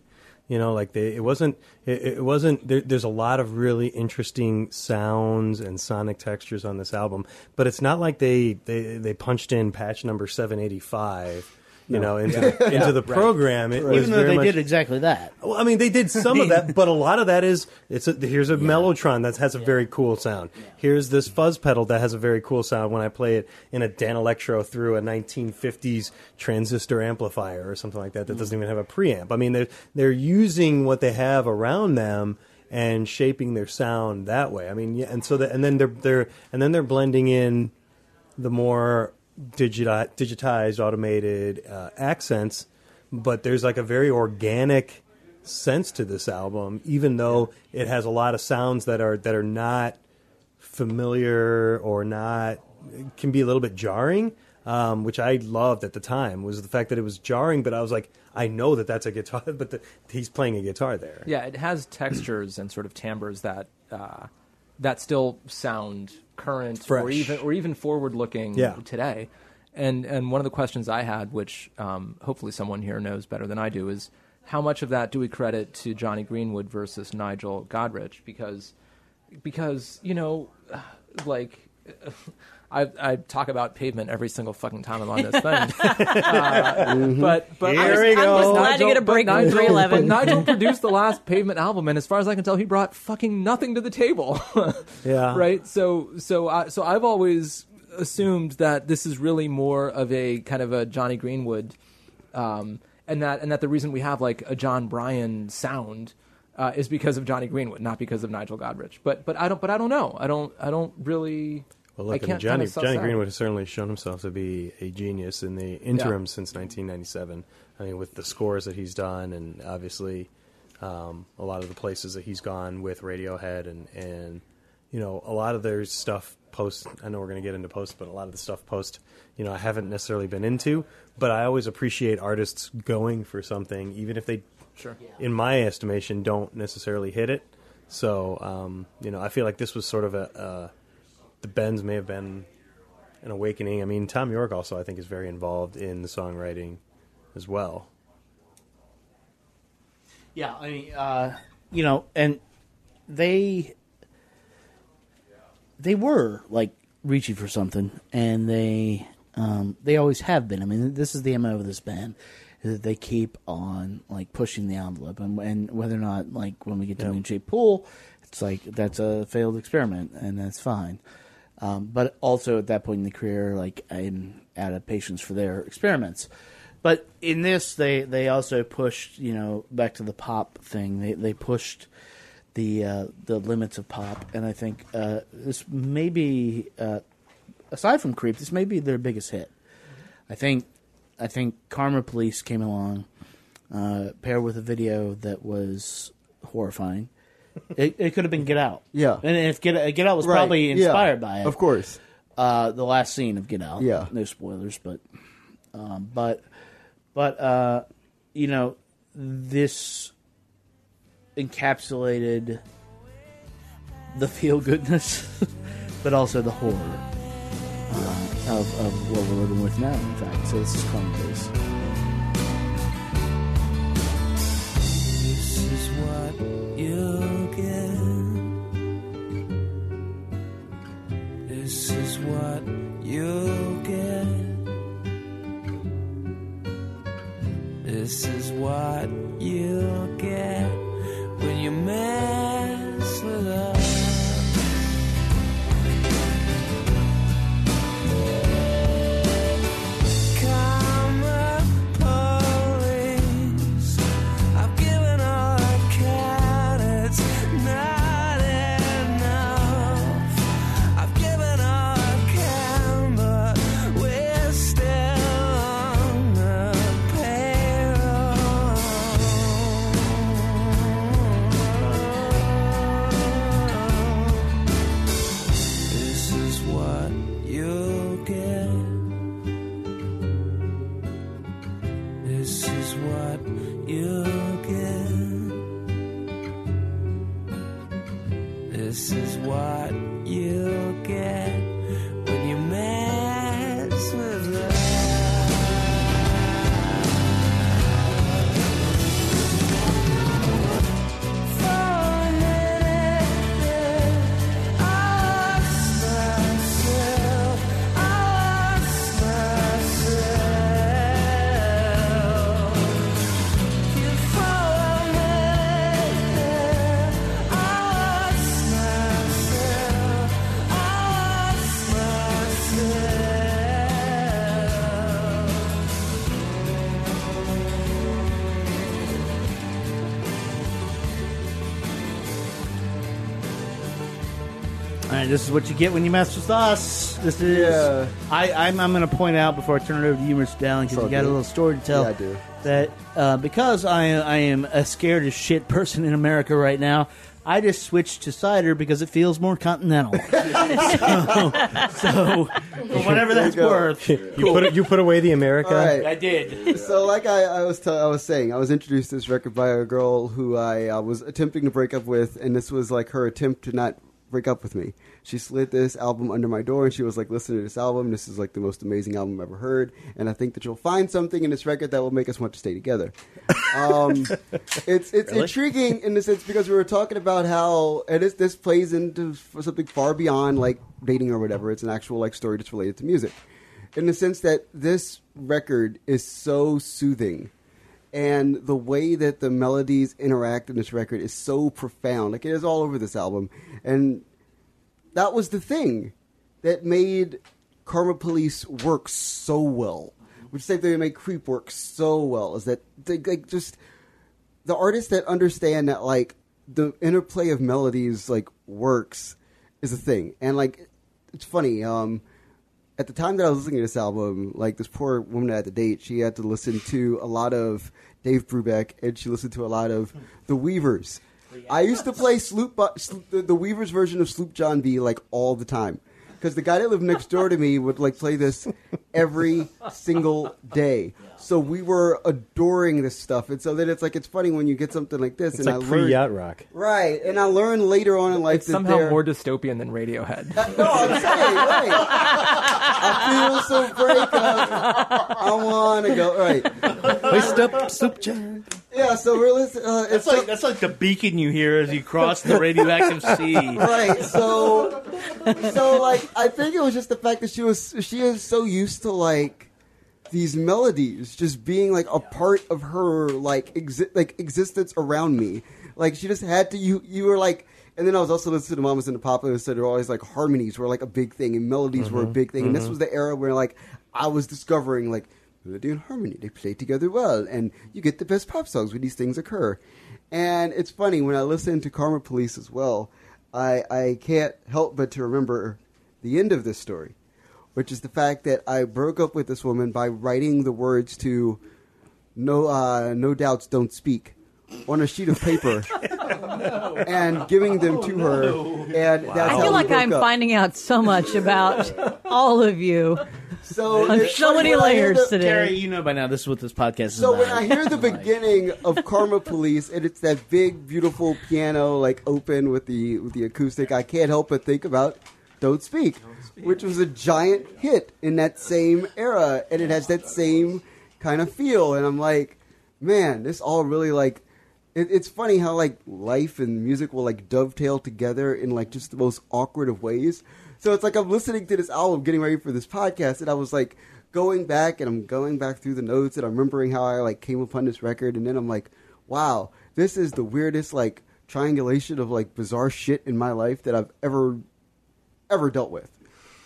You know, like they, it wasn't. It, it wasn't. There, there's a lot of really interesting sounds and sonic textures on this album, but it's not like they they, they punched in patch number 785. You know, into the, into the program. It was Even though very they much, did exactly that. well, I mean, they did some of that, but a lot of that is it's a, here's a mellotron that has a very cool sound. Here's this fuzz pedal that has a very cool sound when I play it in a Danelectro through a 1950s transistor amplifier or something like that that mm. doesn't even have a preamp. I mean, they're they're using what they have around them and shaping their sound that way. I mean, yeah, and so that and then they're they're and then they're blending in the more digiti- digitized, automated uh, accents, but there's like a very organic sense to this album, even though it has a lot of sounds that are that are not familiar or not can be a little bit jarring. um, which I loved at the time, was the fact that it was jarring. But I was like, I know that that's a guitar, but the, he's playing a guitar there. Yeah, it has textures and sort of timbres that uh, that still sound current or even or even forward looking Yeah. today. And and one of the questions I had, which um, hopefully someone here knows better than I do, is how much of that do we credit to Jonny Greenwood versus Nigel Godrich? Because because you know, like. I, I talk about pavement every single fucking time I'm on this thing, uh, but but Here I was- we I'm just go. glad to get a break from Nigel, 311. but Nigel produced the last Pavement album, and as far as I can tell, he brought fucking nothing to the table. Yeah. right. So so I, so I've always assumed that this is really more of a kind of a Jonny Greenwood, um, and that and that the reason we have like a Jon Brion sound. Uh, is because of Jonny Greenwood, not because of Nigel Godrich. But but I don't but I don't know. I don't I don't really. Well, look, I mean, can't Jonny, kinda Jonny. Greenwood has certainly shown himself to be a genius in the interim since 1997. I mean, with the scores that he's done, and obviously um, a lot of the places that he's gone with Radiohead, and and you know a lot of their stuff post. I know we're going to get into post, but a lot of the stuff post, you know, I haven't necessarily been into. But I always appreciate artists going for something, even if they, Sure. in my estimation, don't necessarily hit it. So um, you know, I feel like this was sort of a. a the Bends may have been an awakening. I mean, Thom Yorke also, I think, is very involved in the songwriting as well. Yeah, I mean, uh, you know, and they they were like reaching for something, and they um, they always have been. I mean, this is the mo of this band is that they keep on like pushing the envelope, and, and whether or not like when we get to Yeah. Moon Shaped Pool, it's like that's a failed experiment, and that's fine. Um, but also at that point in the career, like I'm out of patience for their experiments. But in this, they they also pushed, you know, back to the pop thing. They they pushed the uh, the limits of pop, and I think uh, this may be, uh, aside from Creep, this may be their biggest hit. I think I think Karma Police came along, uh, paired with a video that was horrifying. It, it could have been Get Out, Yeah. and if Get Get Out was Right, probably yeah, inspired by it, Of course. uh, the last scene of Get Out. Yeah. no spoilers, but um, but but uh, you know this encapsulated the feel goodness, but also the horror uh, of of what we're living with now. In fact, so this is commonplace. This is what you'll This is what you'll get. This is what you'll get when you mess with us. This is what you get when you mess with us. This is. Yeah. I, I'm, I'm going to point out before I turn it over to you, Mr. Dowling, because So you got a good. little story to tell. Yeah, I do. That uh, because I, I am a scared as shit person in America right now, I just switched to cider because it feels more continental. so, so for whatever that's you go. worth, You put you put away the America. All right. I did. so like I, I was tell I was saying, I was introduced to this record by a girl who I uh, was attempting to break up with, and this was like her attempt to not break up with me. She slid this album under my door, and she was like, "Listen to this album. This is like the most amazing album I've ever heard, and I think that you'll find something in this record that will make us want to stay together." Um, it's it's intriguing in the sense because we were talking about how and this this plays into something far beyond like dating or whatever. It's an actual like story that's related to music, in the sense that this record is so soothing and the way that the melodies interact in this record is so profound. Like it is all over this album, and that was the thing that made Karma Police work so well. Which same thing that made Creep work so well is that they like just the artists that understand that like the interplay of melodies like works is a thing, and like it's funny. Um, at the time that I was listening to this album, like this poor woman at the date, she had to listen to a lot of Dave Brubeck, and she listened to a lot of the Weavers. I used to play Sloop, Sloop the, the Weavers version of Sloop John B like all the time, because the guy that lived next door to me would like play this every single day. So we were adoring this stuff, and so then it's like it's funny when you get something like this, It's and like I pre learned yacht rock. right, and I learned later on in life It's that somehow they're- more dystopian than Radiohead. no, I'm saying, right. I feel so break up. I want to go. Right. Hoist up, soup jar. Yeah, so we're listening. Uh, That's it's like so- that's like the beacon you hear as you cross the radioactive sea. right. So, so like, I think it was just the fact that she was she is so used to like these melodies just being like a part of her like exi- like existence around me. Like she just had to. You you were like. And then I was also listening to Mamas and the Papa who said they're always like harmonies were like a big thing and melodies were a mm-hmm. big thing. And this mm-hmm. was the era where like I was discovering like melody and harmony. They play together well and you get the best pop songs when these things occur. And it's funny when I listen to Karma Police as well, I I can't help but to remember the end of this story, which is the fact that I broke up with this woman by writing the words to "No uh, No Doubts Don't Speak" on a sheet of paper and giving them to her. And that's I feel like I'm up. finding out so much about all of you. so on so many when I hear layers the- today. Gary, you know by now this is what this podcast is So about. when I hear the beginning of Karma Police and it's that big, beautiful piano like open with the with the acoustic, I can't help but think about "Don't Speak,", which was a giant hit in that same era, and it has that same kind of feel. And I'm like, man, this all really like. It, it's funny how like life and music will like dovetail together in like just the most awkward of ways. So it's like I'm listening to this album, getting ready for this podcast, and I was like going back and I'm going back through the notes and I'm remembering how I like came upon this record, and then I'm like, wow, this is the weirdest like triangulation of like bizarre shit in my life that I've ever ever dealt with.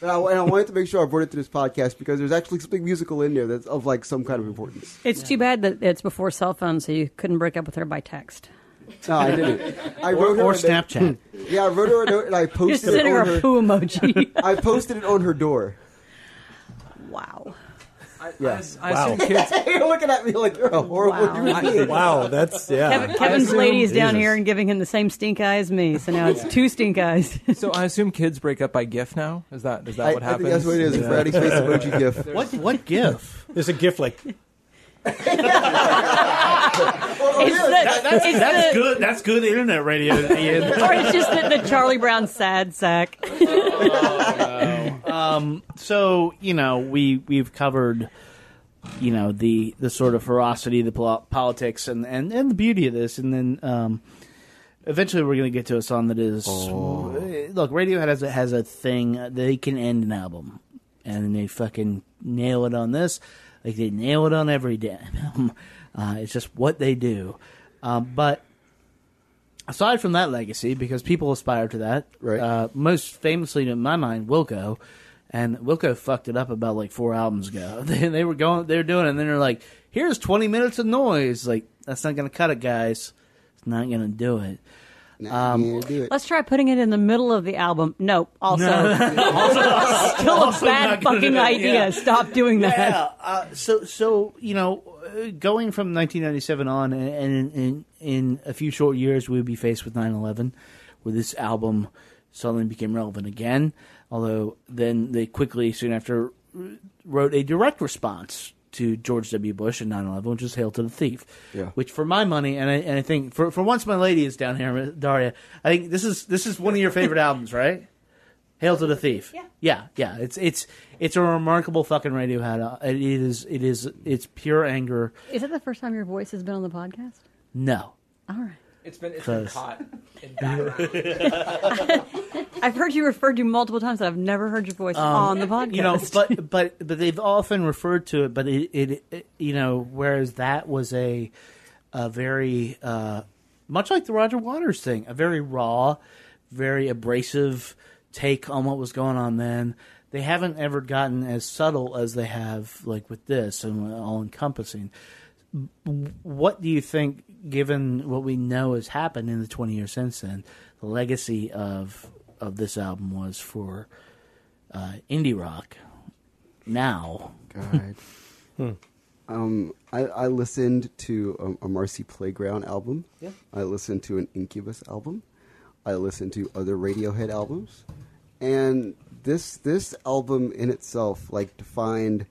And I, and I wanted to make sure I brought it to this podcast because there's actually something musical in there that's of like some kind of importance. It's too bad that it's before cell phones, so you couldn't break up with her by text. No, I didn't. I or, wrote her or a note- Snapchat. Yeah, I wrote her a note and I Just posted it sending her on a her. poo emoji. I posted it on her door. wow. Yeah. I Wow. assume kids. You're looking at me like you're a oh, horrible Wow. human being. Wow, that's yeah. Kevin, Kevin's assume- lady is down Jesus. here and giving him the same stink eye as me, so now it's two stink eyes. So I assume kids break up by GIF now. Is that is that I, what I happens? think that's what it is. Yeah. Freddy's face emoji gif. What what gif? There's a gift like It's the, it's That's the, good. That's good internet radio, Ian. Or it's just the, the Charlie Brown sad sack. Oh, um, so you know, we we've covered, you know, the the sort of ferocity, the pol- politics, and, and and the beauty of this, and then um, eventually we're going to get to a song that is look. Radiohead has a, has a thing uh, they can end an album, and they fucking nail it on this, like they nail it on every damn album. Uh, it's just what they do, um, but aside from that legacy, because people aspire to that, Right. uh, most famously in my mind, Wilco, and Wilco fucked it up about like four albums ago. They, they were going, they were doing, it, and then they're like, "Here's 20 minutes of noise." Like that's not going to cut it, guys. It's not going to do it. Nah, you can't do it. Let's try putting it in the middle of the album. Nope. Also, No. still a bad fucking idea. yeah. Stop doing that. Yeah. Uh, so, so you know, uh, going from 1997 on, and, and in, in a few short years, we would be faced with 9/11, where this album suddenly became relevant again. Although then they quickly, soon after, wrote a direct response to George W. Bush and 9/11, which is "Hail to the Thief." Yeah. Which, for my money, and I, and I think for for once, my lady is down here, Daria. I think this is this is one of your favorite albums, right? Hail to the Thief. Yeah. Yeah, yeah. It's it's it's a remarkable fucking Radiohead. Uh, It is it is it's pure anger. Is that the first time your voice has been on the podcast? No. All right. It's been it's been Close. hot. I've heard you referred to multiple times, and I've never heard your voice Um, on the podcast. You know, but but but they've often referred to it. But it, it, it you know, whereas that was a a very uh, much like the Roger Waters thing, a very raw, very abrasive take on what was going on then. They haven't ever gotten as subtle as they have, like with this, and all encompassing. What do you think, given what we know has happened in the twenty years since then, the legacy of of this album was for uh, indie rock? Now, God. Hmm. Um, I, I listened to a, a Marcy Playground album. Yeah. I listened to an Incubus album. I listened to other Radiohead albums, and this this album in itself like defined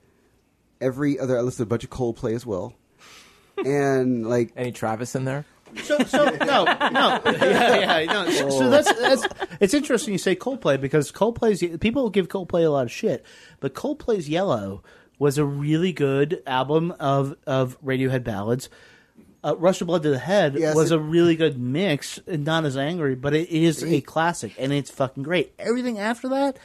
every other. I listened to a bunch of Coldplay as well, and like any Travis in there. So, so no, no, yeah, yeah, no. So, so that's that's it's interesting you say Coldplay because Coldplay's people give Coldplay a lot of shit, but Coldplay's Yellow was a really good album of of Radiohead ballads. Uh, Rush of Blood to the Head Yes, was it- a really good mix, and not as angry, but it is a classic, and it's fucking great. Everything after that,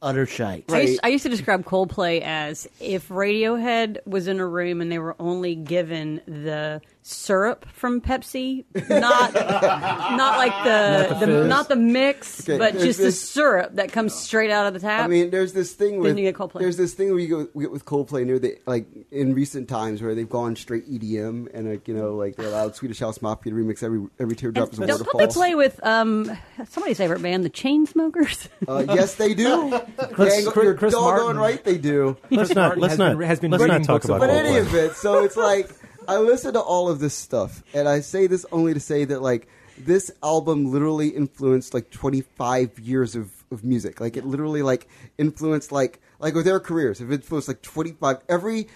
utter shite. I used, I used to describe Coldplay as if Radiohead was in a room and they were only given the syrup from Pepsi, not not like the, Not the the, not the mix, Okay, but there's just the syrup that comes straight out of the tap. I mean, there's this thing with you get Coldplay. there's this thing where you go we get with Coldplay near the like in recent times where they've gone straight EDM and like you know like they allowed Swedish House Mafia to remix every every teardrop is a Don't waterfall. they play with um somebody's favorite band, the Chainsmokers? Uh, yes, they do. Chris- Dang, Chris- you're Chris doggone Martin. right they do. Let's not Martin let's has not been- has been let's reading not talk books of about But any of it, so it's like I listen to all of this stuff, and I say this only to say that like this album literally influenced like 25 years of, of music. Like it literally like influenced like like with their careers, it influenced like 25 every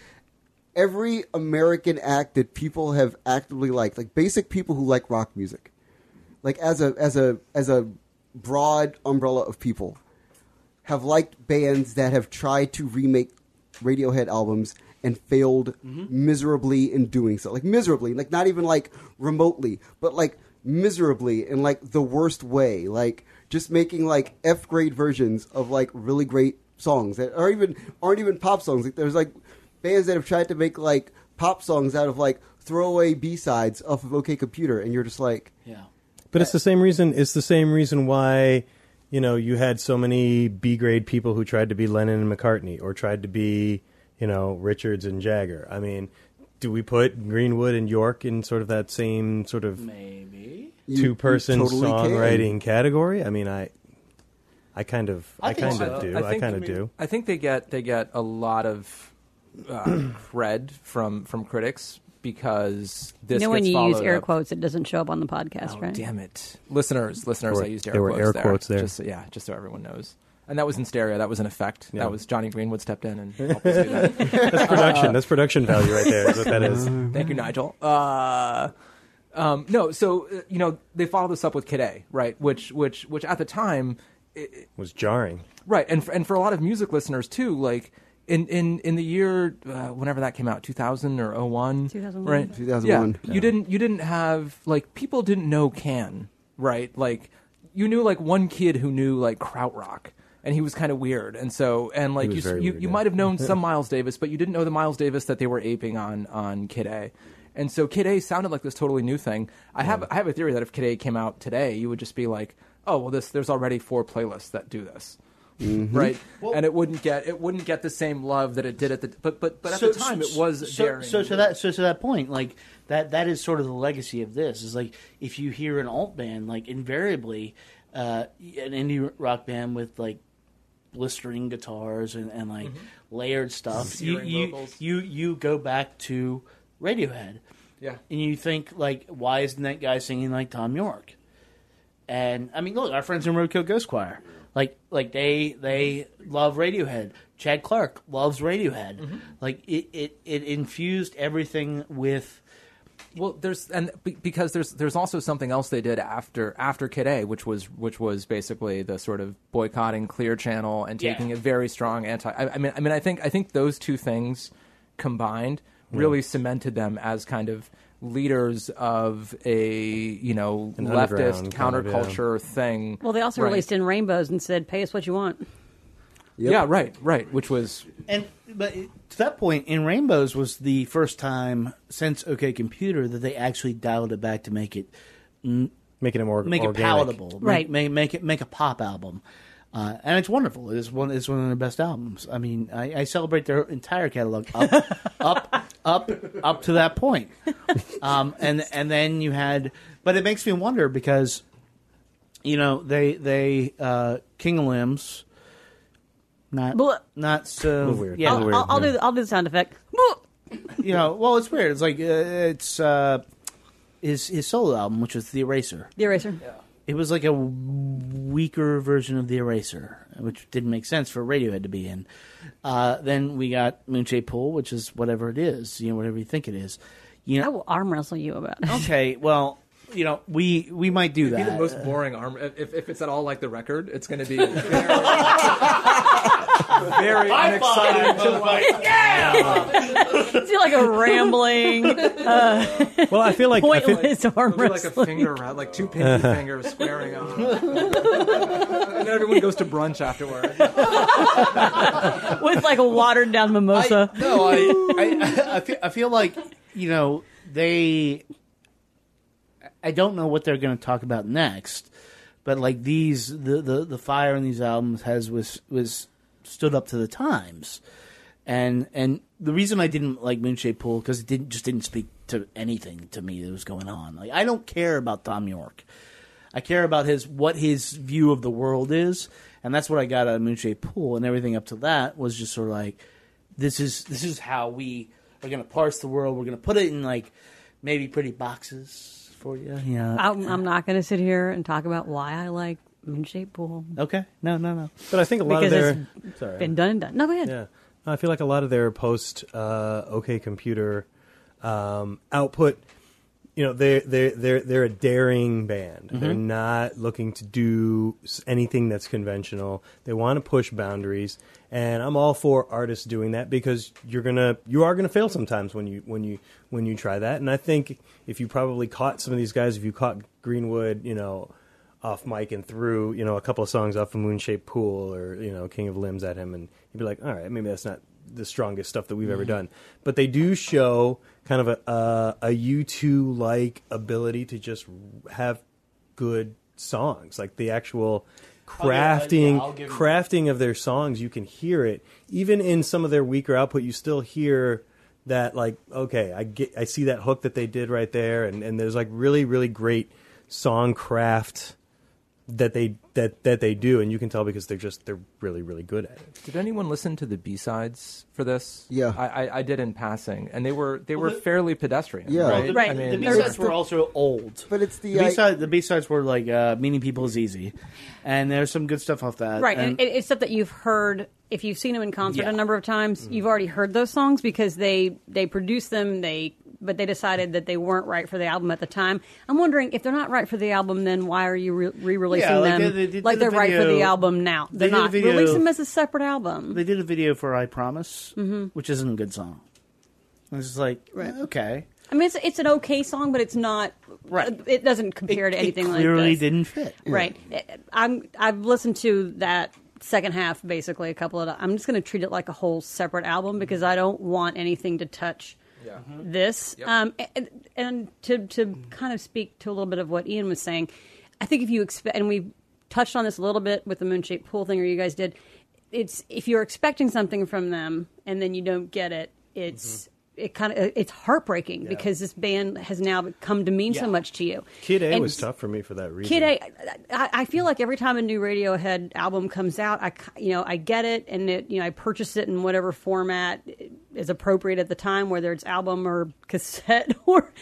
every American act that people have actively liked, like basic people who like rock music, like as a as a as a broad umbrella of people, have liked bands that have tried to remake Radiohead albums and failed mm-hmm. miserably in doing so. Like miserably, like not even like remotely, but like miserably in like the worst way. Like just making like F grade versions of like really great songs that are even aren't even pop songs. Like there's like bands that have tried to make like pop songs out of like throwaway B sides off of OK Computer, and you're just like, Yeah. But it's the same reason. It's the same reason why you know you had so many B grade people who tried to be Lennon and McCartney or tried to be you know Richards and Jagger. I mean, do we put Greenwood and Yorke in sort of that same sort of Maybe. two person you totally can. songwriting category? I mean, I I kind of I, I kind so. of do. I I, think- kind of do. I think they get they get a lot of uh, cred from from critics because this. you this know when you use air up- quotes, it doesn't show up on the podcast, Oh, right? damn it, listeners, listeners! There were- I used air there were quotes air there. quotes there. Just, yeah, just so everyone knows. And that was in stereo. That was an effect. Yeah. That was Jonny Greenwood stepped in and helped us do that. That's production. That's production value right there. Is what that is. Thank you, Nigel. Uh, um, no, so uh, you know they followed this up with Kid A, right? Which, which, which at the time, Was jarring. right, and for, and for a lot of music listeners too, like in in in the year uh, whenever that came out, two thousand or 01, 2001. right? 2001. Yeah, you didn't you didn't have like people didn't know Can, right? Like you knew like one kid who knew like krautrock. And he was kind of weird, and so and like you, you, weird, you yeah. might have known some Miles Davis, but you didn't know the Miles Davis that they were aping on on Kid A. And so Kid A sounded like this totally new thing. I have I have a theory that if Kid A came out today, you would just be like, oh well, this there's already four playlists that do this. right? Well, and it wouldn't get it wouldn't get the same love that it did at the but but but at the time it was so, daring. so to that so to that point like that that is sort of the legacy of this is like if you hear an alt band like invariably uh, an indie rock band with like blistering guitars and, and like layered stuff. You you, you you go back to Radiohead. Yeah. and you think like why isn't that guy singing like Thom Yorke? And I mean look our friends in Roadkill Ghost Choir. Like like they they love Radiohead. Chad Clark loves Radiohead. Mm-hmm. like it, it it infused everything with Well, there's and because there's there's also something else they did after after Kid A, which was which was basically the sort of boycotting Clear Channel and Yeah. taking a very strong anti. I, I mean, I mean, I think I think those two things combined really hmm. cemented them as kind of leaders of a you know An leftist underground kind of, yeah. counterculture thing. Well, they also Right. released in rainbows and said, "Pay us what you want." Yep. Yeah, right, right. Which was and but to that point in Rainbows was the first time since OK Computer that they actually dialed it back to make it making it more make it palatable Right. make, make it make a pop album uh, and it's wonderful it's one it's one of their best albums I mean I, I celebrate their entire catalog up up up up to that point um, and and then you had but it makes me wonder because you know they they uh, King of Limbs not Blah. not so little weird. yeah A I'll, little I'll, I'll do the, I'll do the sound effect. you know, well, it's weird. It's like uh, it's uh, his his solo album, which was The Eraser. The eraser. It was like a weaker version of The Eraser, which didn't make sense for Radiohead to be in. Uh, then we got Moon Shaped Pool, which is whatever it is, you know, whatever you think it is. You I know, will arm wrestle you about it. okay, well, you know, we we might do be the that. most boring arm. If, if it's at all like the record, it's going to be very, very unexciting to watch. It's like a rambling, uh, Well, I feel like I feel, pointless arm It'll like a finger around, like two pinky fingers squaring off. and everyone goes to brunch afterward. with like a watered down mimosa. I, no, I, I, I, feel, I feel like you know they. I don't know what they're going to talk about next, but like these, the, the the fire in these albums has was was stood up to the times, and and the reason I didn't like Moon Shaped Pool because it didn't just didn't speak to anything to me that was going on. Like I don't care about Thom Yorke. I care about his what his view of the world is, and that's what I got out of Moon Shaped Pool, and everything up to that was just sort of like, this is this is how we are going to parse the world. We're going to put it in like maybe pretty boxes for you. Yeah. I'm, I'm not going to sit here and talk about why I like Moonshaped Pool. Okay. No. No. No. but I think a lot Because of their it's sorry. Been done and done. No, go ahead. Yeah, I feel like a lot of their post uh, OK Computer um, output. You know, they're they're they're they're a daring band. They're not looking to do s- anything that's conventional. They want to push boundaries, and I'm all for artists doing that because you're gonna you are gonna fail sometimes when you when you when you try that. And I think if you probably caught some of these guys, if you caught Greenwood, you know, off mic and threw you know a couple of songs off of Moon Shaped Pool or you know King of Limbs at him, and he'd be like, all right, maybe that's not the strongest stuff that we've ever mm-hmm. done. But they do show kind of a a, a U two like ability to just have good songs, like the actual oh, crafting I'll give you- crafting of their songs. You can hear it even in some of their weaker output. You still hear that like okay i get i see that hook that they did right there and and there's like really really great song craft that they that that they do and you can tell because they're just they're really really good at it Did anyone listen to the B sides for this? Yeah. I, I, I did in passing, and they were they were fairly pedestrian. Yeah. right. Right. I mean, the B sides were also old. But it's the, the I- B side. The B sides were like uh, "Meeting People is Easy," and there's some good stuff off that. Right, and, and it's stuff that you've heard. If you've seen them in concert Yeah. a number of times, you've already heard those songs because they they produce them. They but they decided that they weren't right for the album at the time. I'm wondering if they're not right for the album, then why are you re- re-releasing Yeah, like them they- they like they're right for the album now? they They're a not. video- Release them as a separate album. they did a video for "I Promise," Mm-hmm. which isn't a good song. It's just like Right. Eh, okay, I mean, it's it's an okay song, but it's not. Right. Uh, it doesn't compare it, to anything like clearly this. didn't fit. Right. Eh, I'm I've listened to that second half basically a couple of I'm just going to treat it like a whole separate album because I don't want anything to touch Yeah. this. Um, and, and to to kind of speak to a little bit of what Ian was saying, I think if you expect and we touched on this a little bit with the moon shaped pool thing, or you guys did. It's if you're expecting something from them and then you don't get it, it's it kind of it's heartbreaking because this band has now come to mean so much to you. Kid A And was tough for me for that reason. Kid A, I, I feel like every time a new Radiohead album comes out, I you know I get it and it you know I purchase it in whatever format is appropriate at the time, whether it's album or cassette or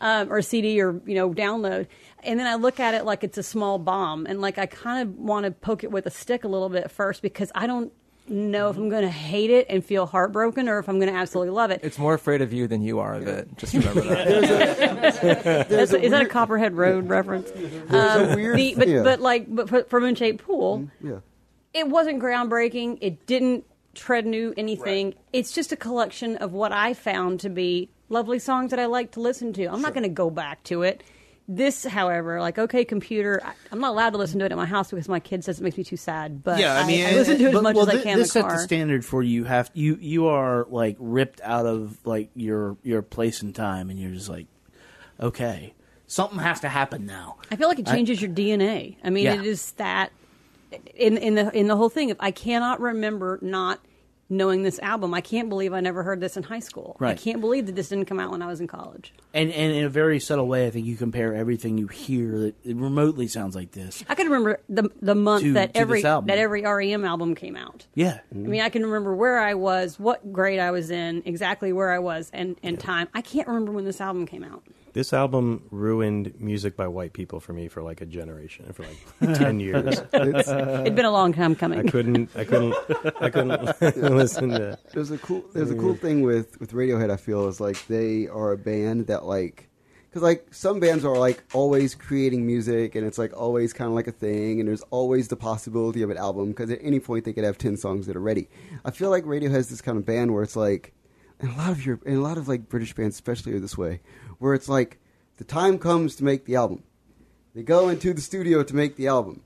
um, or CD or you know download, and then I look at it like it's a small bomb, and like I kind of want to poke it with a stick a little bit first because I don't know if I'm going to hate it and feel heartbroken or if I'm going to absolutely love it. It's more afraid of you than you are of it. Just remember that. That's, is that a Copperhead Road reference? There's a um, weird- the- but yeah. but like but for, for Moonshaped Pool, mm-hmm. Yeah. it wasn't groundbreaking. It didn't tread new anything. It's just a collection of what I found to be lovely songs that I like to listen to. I'm not going to go back to it. This, however, like okay, computer, I, I'm not allowed to listen to it at my house because my kid says it makes me too sad. But yeah, I mean, I, listen to it as much well, as I can in This the set car. the standard for you. Have you you are like ripped out of like your your place and time, and you're just like, okay, something has to happen now. I feel like it I- changes your DNA. I mean, Yeah. it is that in in the in the whole thing. If I cannot remember not knowing this album, I can't believe I never heard this in high school. I can't believe that this didn't come out when I was in college. And and in a very subtle way, I think you compare everything you hear that it remotely sounds like this. I can remember the the month To- that to every that every REM album came out. Yeah, I mean, I can remember where I was, what grade I was in, exactly where I was, and, and time. I can't remember when this album came out. This album ruined music by white people for me for like a generation, for like ten years. It's, uh, It'd been a long time coming. I coming. couldn't, I couldn't, I couldn't listen to. there's a cool there's a cool thing with with Radiohead. I feel is like they are a band that like because like some bands are like always creating music and it's like always kind of like a thing and there's always the possibility of an album because at any point they could have 10 songs that are ready i feel like Radiohead's this kind of band where it's like and a lot of your and a lot of like british bands especially are this way where it's like the time comes to make the album they go into the studio to make the album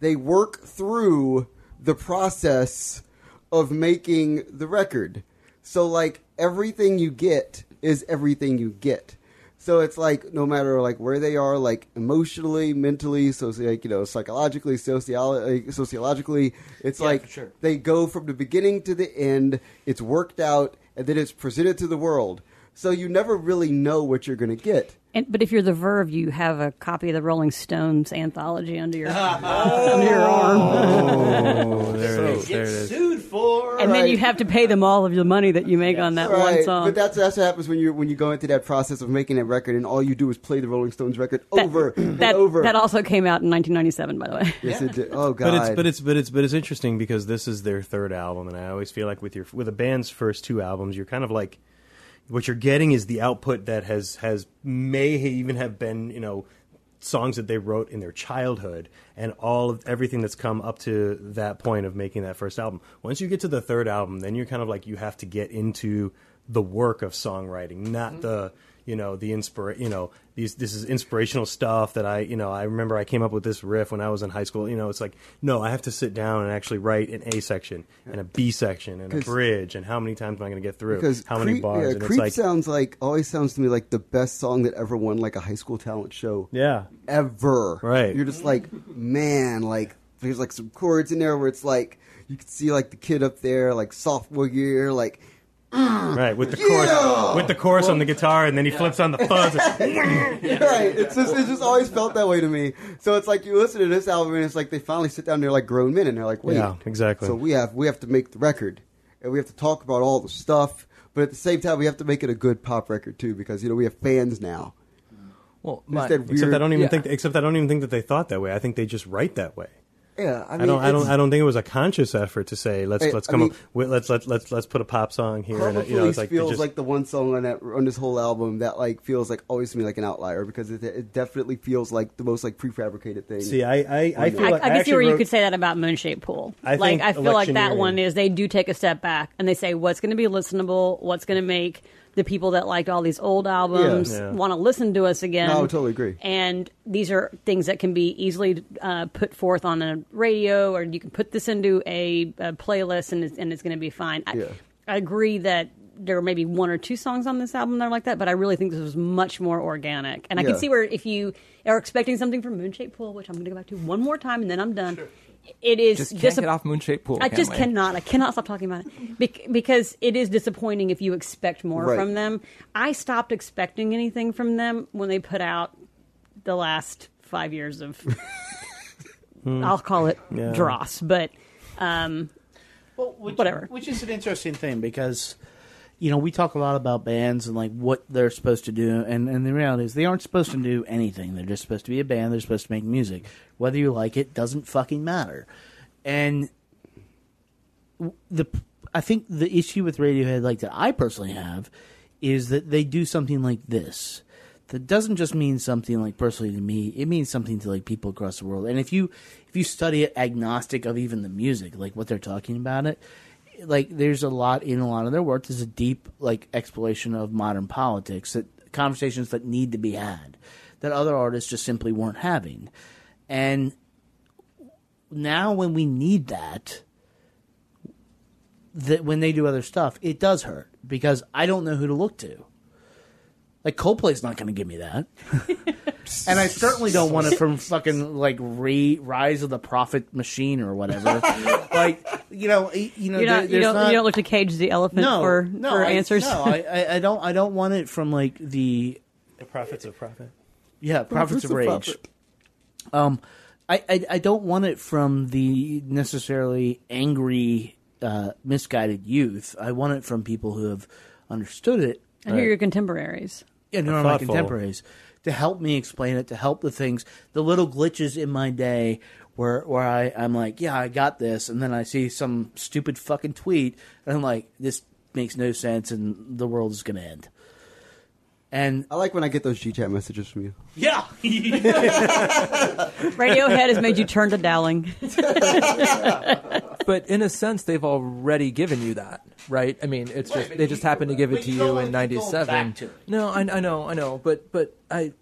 they work through the process of making the record. So like everything you get is everything you get. So it's like no matter like where they are, like emotionally, mentally, so like you know, psychologically, sociolo- sociologically, it's Yeah, like sure. they go from the beginning to the end. It's worked out, and then it's presented to the world. So you never really know what you're going to get. And, but if you're the Verve, you have a copy of the Rolling Stones anthology under your oh. under your arm, Oh, there it is. There it is. sued for. and then you have to pay them all of the money that you make on that one song. but that's that's what happens when you when you go into that process of making that record, and all you do is play the Rolling Stones record That- over and that, over. that also came out in 1997, by the way. yes, it did. Oh god! But it's but it's but it's but it's interesting because this is their third album, and I always feel like with your with a band's first two albums, you're kind of like what you're getting is the output that has has may even have been you know songs that they wrote in their childhood and all of everything that's come up to that point of making that first album. Once you get to the third album, then you're kind of like you have to get into the work of songwriting, not mm-hmm. the you know the inspira- you know these this is inspirational stuff that I you know I remember I came up with this riff when I was in high school. You know, it's like no, I have to sit down and actually write an A section and a B section and a bridge and how many times am I going to get through? because how many Creep, bars? Yeah, and Creep it's like sounds like always sounds to me like the best song that ever won like a high school talent show yeah. ever. Right. You're just like man, like there's like some chords in there where it's like you can see like the kid up there like sophomore year like. Mm. Right, with the Yeah! chorus, with the chorus on the guitar, and then he flips on the fuzz. right. It's just it just always felt that way to me. So it's like you listen to this album and it's like they finally sit down. They're like grown men and they're like, wait, Yeah, exactly. So we have we have to make the record and we have to talk about all the stuff, but at the same time we have to make it a good pop record too because you know we have fans now. Well, my, that Except weird- I don't even yeah. think. Except I don't even think that they thought that way. I think they just write that way. Yeah, I, mean, I don't. I don't. I don't think it was a conscious effort to say let's Hey, let's I come mean- up. With, let's let's let's let's put a pop song here. And uh, you know, it's like feels just, like the one song on that on this whole album that like feels like always to me like an outlier because it, it definitely feels like the most like prefabricated thing. See, I I, I feel I, like I can see actually where you could say that about Moon Shaped Pool. I like think I feel like that one is they do take a step back and they say what's going to be listenable, what's going to make the people that liked all these old albums Yeah. Yeah. want to listen to us again. No, I would totally agree. And these are things that can be easily uh, put forth on a radio, or you can put this into a, a playlist, and it's, and it's going to be fine. I, Yeah. I agree that there were maybe one or two songs on this album that are like that, but I really think this was much more organic. And I Yeah. can see where if you are expecting something from Moon Shaped Pool, which I'm going to go back to one more time and then I'm done. It is Just can't disap- get off Moon Shaped Pool. I can just we? cannot. I cannot stop talking about it Bec- because it is disappointing if you expect more Right. from them. I stopped expecting anything from them when they put out the last five years of. I'll call it Yeah. dross, but um, Well, which, Whatever. Which is an interesting thing because, you know, we talk a lot about bands and like what they're supposed to do, and, and the reality is they aren't supposed to do anything. They're just supposed to be a band. They're supposed to make music. Whether you like it doesn't fucking matter. And the I think the issue with Radiohead, like that I personally have, is that they do something like this. That doesn't just mean something like personally to me. It means something to like people across the world. And if you if you study it agnostic of even the music, like what they're talking about it, like there's a lot in a lot of their work. There's a deep like exploration of modern politics that conversations that need to be had that other artists just simply weren't having. And now when we need that, that when they do other stuff, it does hurt because I don't know who to look to. Like Coldplay's not going to give me that, and I certainly don't want it from fucking like re- Rise of the Prophet Machine or whatever. like you know, you know, you're there- you there's don't not- you don't look to Cage the elephant no, for no, for I, answers. No, I, I, I don't. I don't want it from like the The prophets of profit. yeah, Prophets of of Rage. Prophet. Um, I, I I don't want it from the necessarily angry, uh, misguided youth. I want it from people who have understood it. and you're your contemporaries. And who are my contemporaries to help me explain it, to help the things, the little glitches in my day where where I I'm like, yeah, I got this, and then I see some stupid fucking tweet, and I'm like, this makes no sense, and the world is gonna end. And I like when I get those G chat messages from you. yeah, Radiohead has made you turn to Dowling. But in a sense, they've already given you that, right? I mean, it's just they just happened to give it to you you in wanna keep going '97. back to it. No, I, I know, I know, but but I.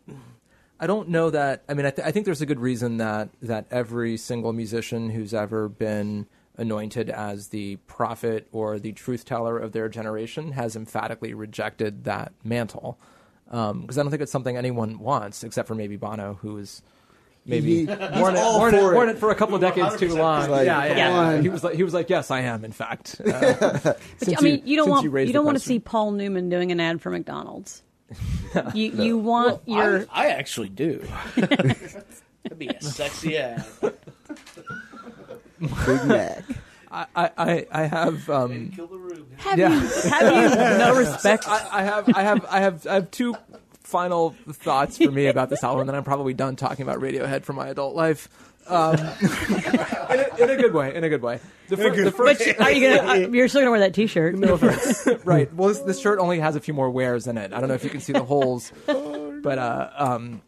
I don't know that. I mean, I, th- I think there's a good reason that that every single musician who's ever been anointed as the prophet or the truth teller of their generation has emphatically rejected that mantle. Because I don't think it's something anyone wants, except for maybe Bono, who is maybe He- worn, it, worn, it, for it. worn it for a couple of decades too long. Like, yeah, yeah, yeah. on. He was like, he was like, yes, I am. In fact, uh, since I mean, you, don't want you, you, don't want to see Paul Newman doing an ad for McDonald's. you you want I, your I actually do. That'd be a sexy ad. Big Mac. I, I, I have. Um, Kill the room. have Yeah. you have you no respect. I, I have, I have, I have, I have two final thoughts for me about this album, and then I'm probably done talking about Radiohead for my adult life. Um, in, a, in a good way, in a good way. The, fir- the first, But are you gonna? Uh, you're still gonna wear that T-shirt. right. Well, this, this shirt only has a few more wears in it. I don't know if you can see the holes, but uh, um,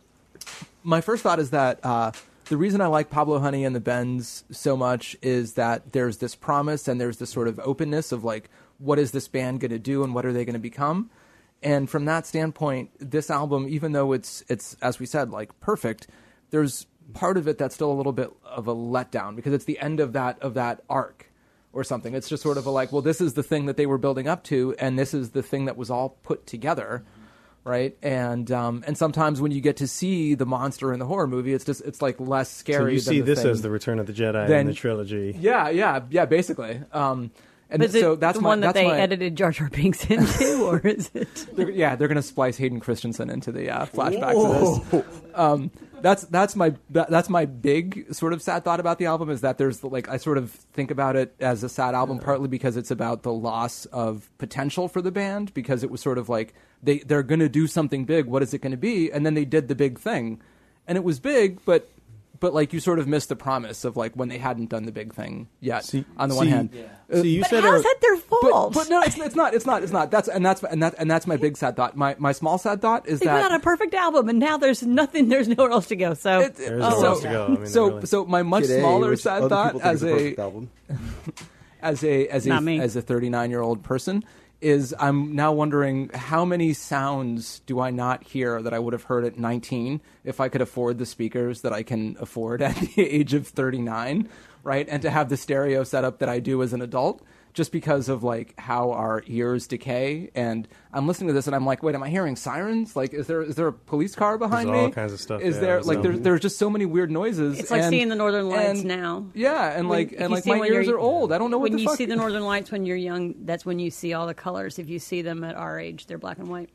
my first thought is that uh, the reason I like Pablo Honey and the Bends so much is that there's this promise and there's this sort of openness of like, what is this band going to do and what are they going to become? And from that standpoint, this album, even though it's it's as we said, like perfect, there's part of it that's still a little bit of a letdown because it's the end of that of that arc or something. It's just sort of a like, well, this is the thing that they were building up to, and this is the thing that was all put together, right? And um, and sometimes when you get to see the monster in the horror movie, it's just it's like less scary. So scary. you than see the this thing. as the Return of the Jedi Then- in the trilogy. yeah, yeah, yeah, basically. Um, and But is it so that's the my, one that that's they my, edited Jar Jar Binks into, or is it? they're, yeah, they're going to splice Hayden Christensen into the uh, flashback for this. Um, that's that's my that, that's my big sort of sad thought about the album is that there's like I sort of think about it as a sad album partly because it's about the loss of potential for the band because it was sort of like they they're going to do something big. What is it going to be? And then they did the big thing, and it was big, but. But like you sort of missed the promise of like when they hadn't done the big thing yet. See- on the one see- hand, Uh, See, you But said how's uh, that their fault? but no, it's, it's not. It's not. It's not. That's and that's and that and that's my big sad thought. My my small sad thought is that. they put out a perfect album, and now there's nothing. There's nowhere else to go. So it- There's oh, nowhere so, else to go. I mean, so really. so my much Kid A, smaller sad thought as is a album. as a as a as a 39 year old person is I'm now wondering how many sounds do I not hear that I would have heard at 19 if I could afford the speakers that I can afford at the age of 39, right? And to have the stereo setup that I do as an adult just because of like how our ears decay. And I'm listening to this, and I'm like, wait, am I hearing sirens? Like, is there is there a police car behind There's me? all kinds of stuff, Is yeah, there like no- there's there's just so many weird noises. It's like and- seeing the Northern Lights and- now. Yeah, and When- like if and like my when ears you're- old. I don't know what when the you fuck. see the Northern Lights when you're young. That's when you see all the colors. If you see them at our age, they're black and white.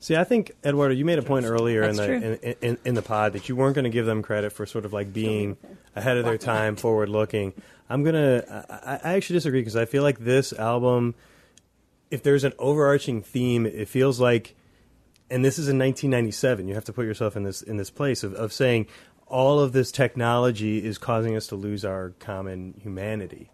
See, I think Eduardo, you made a point earlier in the in, in, in the pod that you weren't going to give them credit for sort of like being ahead of their time, forward looking. I'm gonna. I, I actually disagree because I feel like this album, if there's an overarching theme, it feels like, and this is in 1997. You have to put yourself in this in this place of, of saying all of this technology is causing us to lose our common humanity.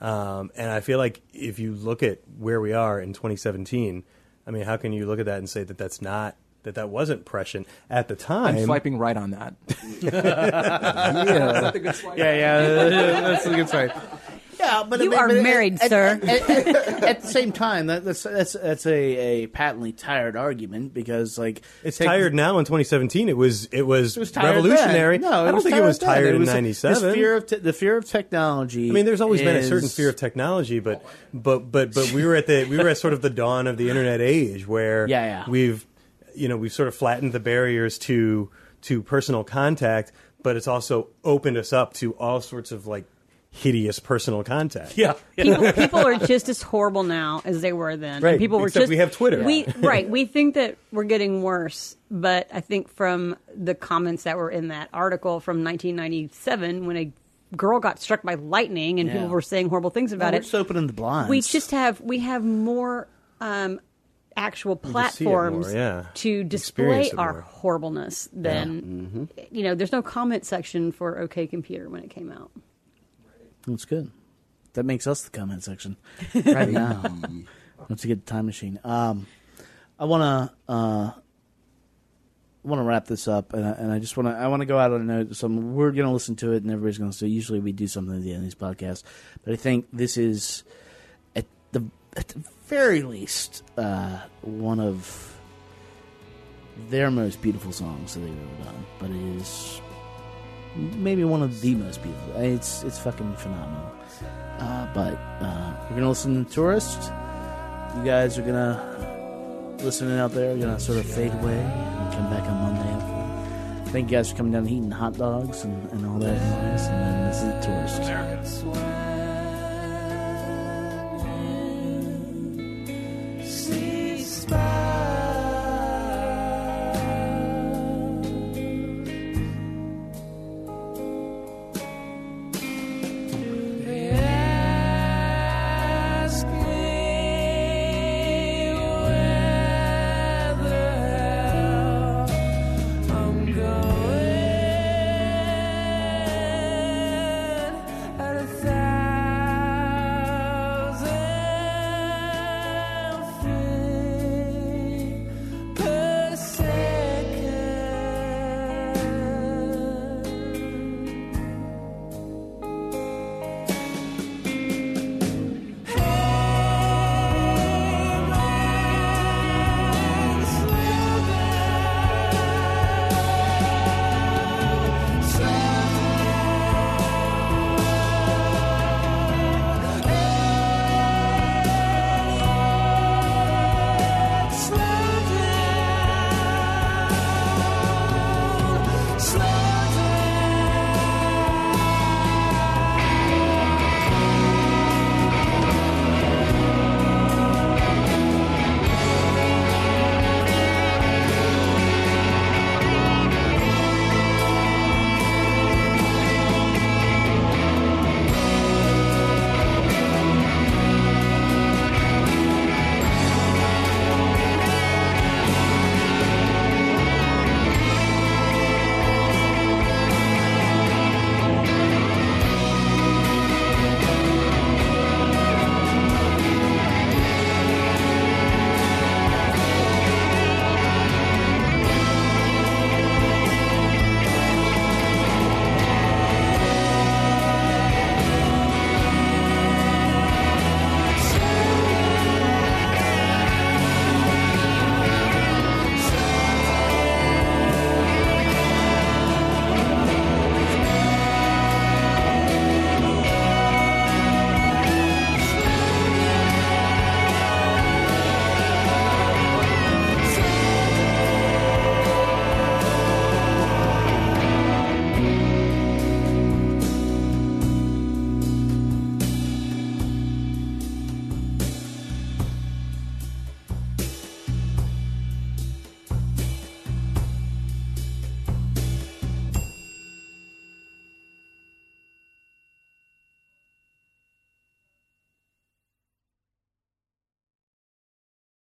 Um, and I feel like if you look at where we are in 2017, I mean, how can you look at that and say that that's not that that wasn't prescient at the time? I'm swiping right on that. yeah, yeah, yeah, that's a good swipe. Yeah, but You but- are but married, at, sir. At, at- at the same time, that, that's that's that's a, a patently tired argument because like It's take- tired now in 2017. It was it was, It was tired revolutionary. Then. No, I don't think it was tired It in was- '97. Fear of te- the fear of technology. I mean, there's always been a certain fear of technology, but but but but we were at the we were at sort of the dawn of the internet age where Yeah, yeah. we've you know we've sort of flattened the barriers to to personal contact, but it's also opened us up to all sorts of like hideous personal contact. Yeah, People, people are just as horrible now as they were then. And Right, People were except just we have Twitter. We right. We think that we're getting worse, but I think from the comments that were in that article from 1997, when a girl got struck by lightning and Yeah. people were saying horrible things No, about we're it, just opening the blinds. we just have we have more um, actual We just see it platforms more, yeah. to display Experience it our more. horribleness than you know. There's no comment section for OK Computer when it came out. That's good. That makes us the comment section right now. Let's get the time machine. Um, I want to uh, want to wrap this up, and I, and I just want to I want to go out on a note. Some we're going to listen to it, and everybody's going to say. Usually, we do something at the end of these podcasts, but I think this is at the at the very least uh, one of their most beautiful songs that they've ever done. But it is maybe one of the most beautiful. It's it's fucking phenomenal. Uh, but uh, we're gonna listen to Tourist. You guys are gonna listening out there. We're gonna sort of fade away and come back on Monday. Thank you guys for coming down and eating hot dogs and, and all that. And then this is Tourist. American.